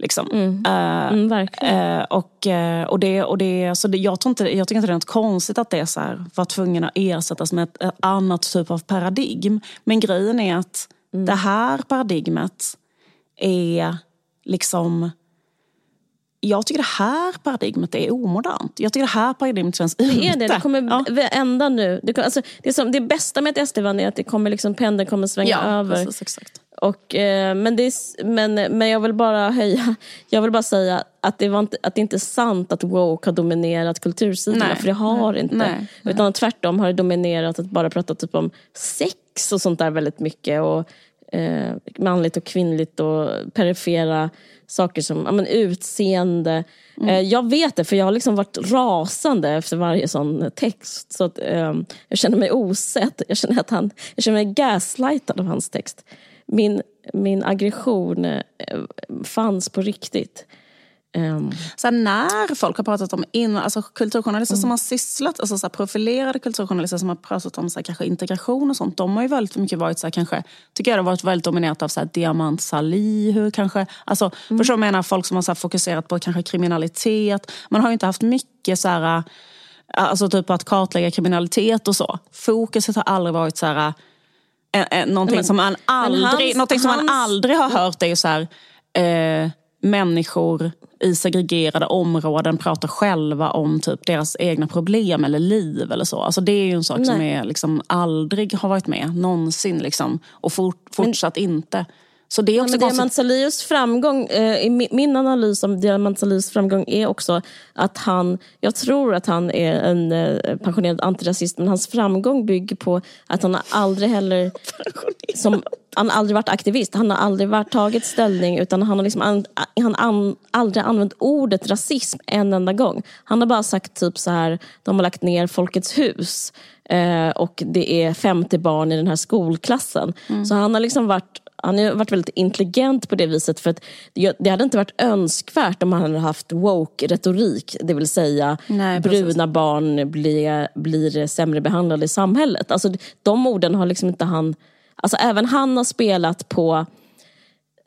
Liksom. Mm. Eh, och, och det, och det, så det, jag, tror inte, jag tycker inte det är något konstigt att det så här, var tvungen att ersättas med ett, ett annat typ av paradigm. Men grejen är att det här paradigmet är liksom... Jag tycker det här paradigmet är omodernt. Jag tycker det här paradigmet känns ute. Det är det. Det kommer ja. vända nu. Det, kommer- alltså, det, som, det bästa med ett SD-vann är att det kommer liksom, pendeln kommer svänga ja, över. precis, exakt. Och, eh, men, det är, men, men jag vill bara höja, jag vill bara säga att det, var inte, att det inte är sant att woke har dominerat kultursidorna, Nej, för det har nej, inte. nej, Utan tvärtom har det dominerat att bara prata typ om sex och sånt där väldigt mycket. Och eh, manligt och kvinnligt och perifera saker som ja, men utseende. Mm. Eh, jag vet det, för jag har liksom varit rasande efter varje sån text. Så att, eh, jag känner mig osedd. Jag känner, att han, jag känner mig gaslightad av hans text. Min, min aggression eh, fanns på riktigt. Ehm, så när folk har pratat om in, alltså kulturjournalister som har sysslat, alltså så profilerade kulturjournalister som har pratat om så här, kanske integration och sånt, de har ju väldigt mycket varit så här, kanske, tycker jag har varit väldigt dominerat av så här, Diamant Salihu kanske. Alltså, Förstår du vad jag menar? Folk som har så här, fokuserat på kanske kriminalitet. Man har ju inte haft mycket så här, alltså typ att kartlägga kriminalitet och så. Fokuset har aldrig varit så här, eh, någonting, men- som, man aldrig, hans- någonting som man hans- aldrig har hört är ju så här, eh, människor i segregerade områden pratar själva om typ deras egna problem eller liv eller så. Alltså det är ju en sak som Nej. är, liksom, aldrig har varit med någonsin liksom, och fort, fortsatt inte. Så det är också konstigt. Diamant Salihus framgång, eh, min analys om Diamant Salihus framgång är också att han, jag tror att han är en eh, pensionerad antirasist, men hans framgång bygger på att han har aldrig heller [laughs] som, han har aldrig varit aktivist, han har aldrig varit tagit ställning utan han har liksom an, han an, aldrig använt ordet rasism en enda gång. Han har bara sagt typ så här, de har lagt ner Folkets hus eh, och det är 50 barn i den här skolklassen. Så han har liksom varit han har varit väldigt intelligent på det viset för att det hade inte varit önskvärt om han hade haft woke-retorik, det vill säga Nej, bruna barn blir, blir sämre behandlade i samhället. Alltså, de orden har liksom inte han... Alltså, även han har spelat på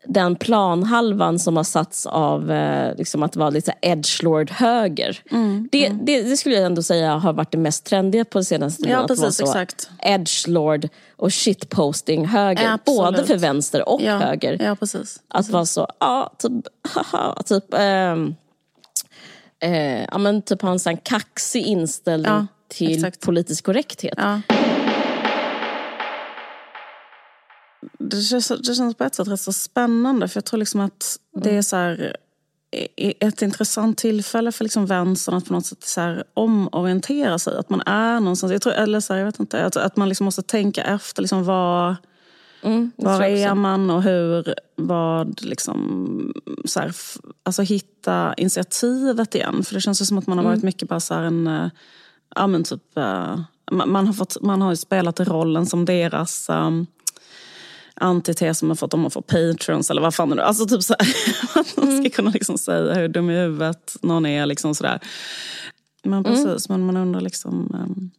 den planhalvan som har satts av eh, liksom att vara lite edgelord-höger. Mm, det, Det, det skulle jag ändå säga har varit det mest trendiga på senaste tiden. Ja, att vara precis, så exakt. Edgelord och shitposting-höger. Absolut. Både för vänster och ja, höger. Ja, precis. Att vara så, ja, typ, haha, typ, ehm, eh, ja, men typ ha en sån kaxig inställning Ja, till exakt. politisk korrekthet. Ja. Det känns, det känns på ett sätt rätt så spännande för jag tror liksom att det är så här, ett intressant tillfälle för liksom vänstern att på något sätt så här omorientera sig. Att man är någonstans, jag tror, eller så här, jag vet inte, att, att man liksom måste tänka efter liksom vad, Mm, var är man och hur, vad liksom, så här, alltså hitta initiativet igen. För det känns ju som att man har varit Mm. mycket bara så en, eh, ja men typ, eh, man, man, har fått, man har spelat rollen som deras um, antites som har fått dem att få patrons eller vad fan det är. Alltså typ så här, att [laughs] man Mm. ska kunna liksom säga hur dum i huvudet någon är liksom sådär. Men Mm. precis, men man undrar liksom, um,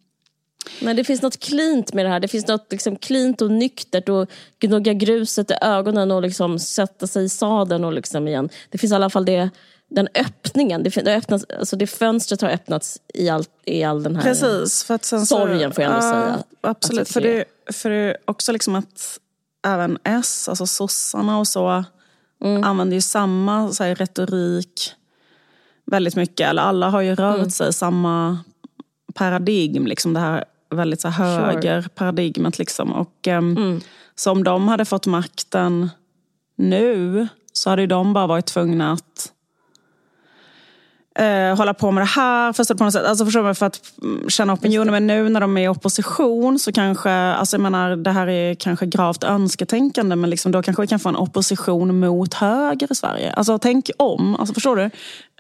Men det finns något klint med det här. Det finns något liksom klint och nyktert och gnugga gruset i ögonen och liksom sätta sig i sadeln och liksom igen. Det finns i alla fall det, den öppningen. Det, det, har öppnats, alltså det fönstret har öppnats i all, i all den här... Precis. För att sen så- Sorgen får jag ändå Ja, säga. Absolut. Att det För det, för det också liksom att även S, alltså sossarna och så, Mm. använder ju samma så här, retorik väldigt mycket. Eller alla har ju rört Mm. sig samma paradigm. Liksom det här väldigt så här, Sure. högerparadigmet. Liksom. Och, ehm, Mm. Så om de hade fått makten nu så hade de bara varit tvungna att eh, hålla på med det här. Förstår på något sätt. Alltså, förstår för att mm, känna opinionen. Men nu när de är i opposition så kanske, alltså jag menar det här är kanske gravt önsketänkande men liksom, då kanske vi kan få en opposition mot höger i Sverige. Alltså tänk om, alltså, förstår du?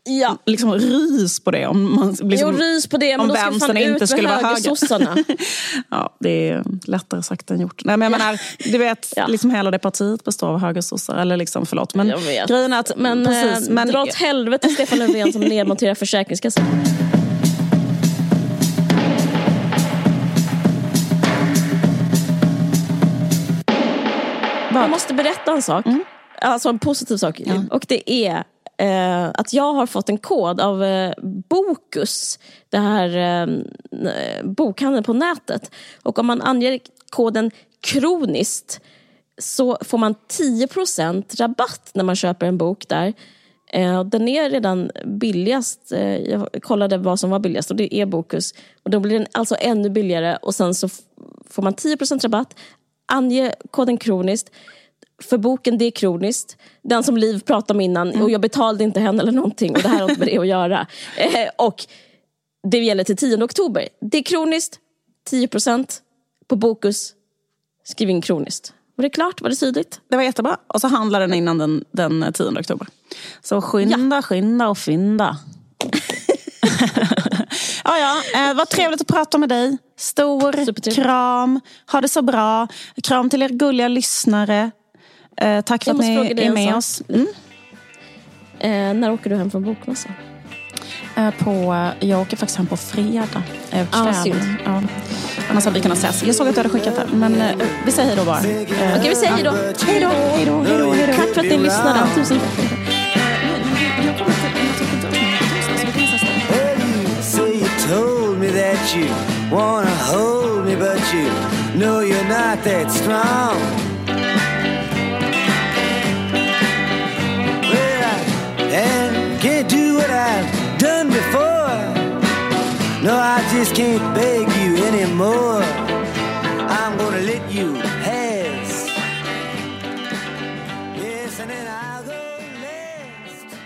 Ja. Liksom rys på det. Om man, liksom, jo, rys på det, men om då ska fan ut inte skulle vara höger. [laughs] Ja, det är lättare sagt än gjort. Nej, men jag menar, du vet, Ja. liksom hela det partiet består av högersossar. Eller liksom, förlåt. Men Jag vet. grejen är att... Men, precis, eh, men dra åt helvete Stefan Löfven som nedmonterar Försäkringskassan. Jag måste berätta en sak. Alltså en positiv sak. Och det är eh, att jag har fått en kod av eh, Bokus. Det här eh, bokhandeln på nätet. Och om man anger koden kroniskt så får man 10% rabatt när man köper en bok där. Eh, Den är redan billigast. Eh, Jag kollade vad som var billigast och det är Bokus. Och då blir den alltså ännu billigare och sen så får man 10% rabatt. Ange koden kroniskt. För boken det är kroniskt. Den som Liv pratade om innan och jag betalade inte henne eller någonting och det här har inte med det att göra. [laughs] Eh, Och det gäller till 10 oktober. Det är kroniskt, 10% på Bokus. Skriv in kroniskt. Var det klart? Var det tydligt? Det var jättebra. Och så handlar den innan den, den 10 oktober. Så skynda, skynda och fynda. [laughs] ja, ja. Eh, vad trevligt att prata med dig. Stor kram. Ha det så bra. Kram till er gulliga lyssnare. Eh, tack för att ni är med sak. oss. Mm. Eh, när åker du hem från bokmässan? Eh, på, jag åker faktiskt hem på fredag. Eh, Ah, kväll. synd. ja. Annars hade vi kunnat ses. Jag såg att du hade skickat det. Men eh, vi säger hej då bara. Eh, Okej, vi säger hej då. Hej då, hej då, hej då, hej då. Tack för att ni lyssnade. Tusen told me that you wanna hold me, but you know you're not that strong. And can't do what I've done before. No, I just can't beg you anymore. I'm gonna let you pass. Yes, and then I'll go last.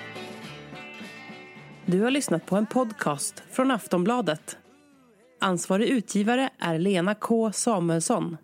Du har lyssnat på en podcast från Aftonbladet. Ansvarig utgivare är Lena K Samuelsson.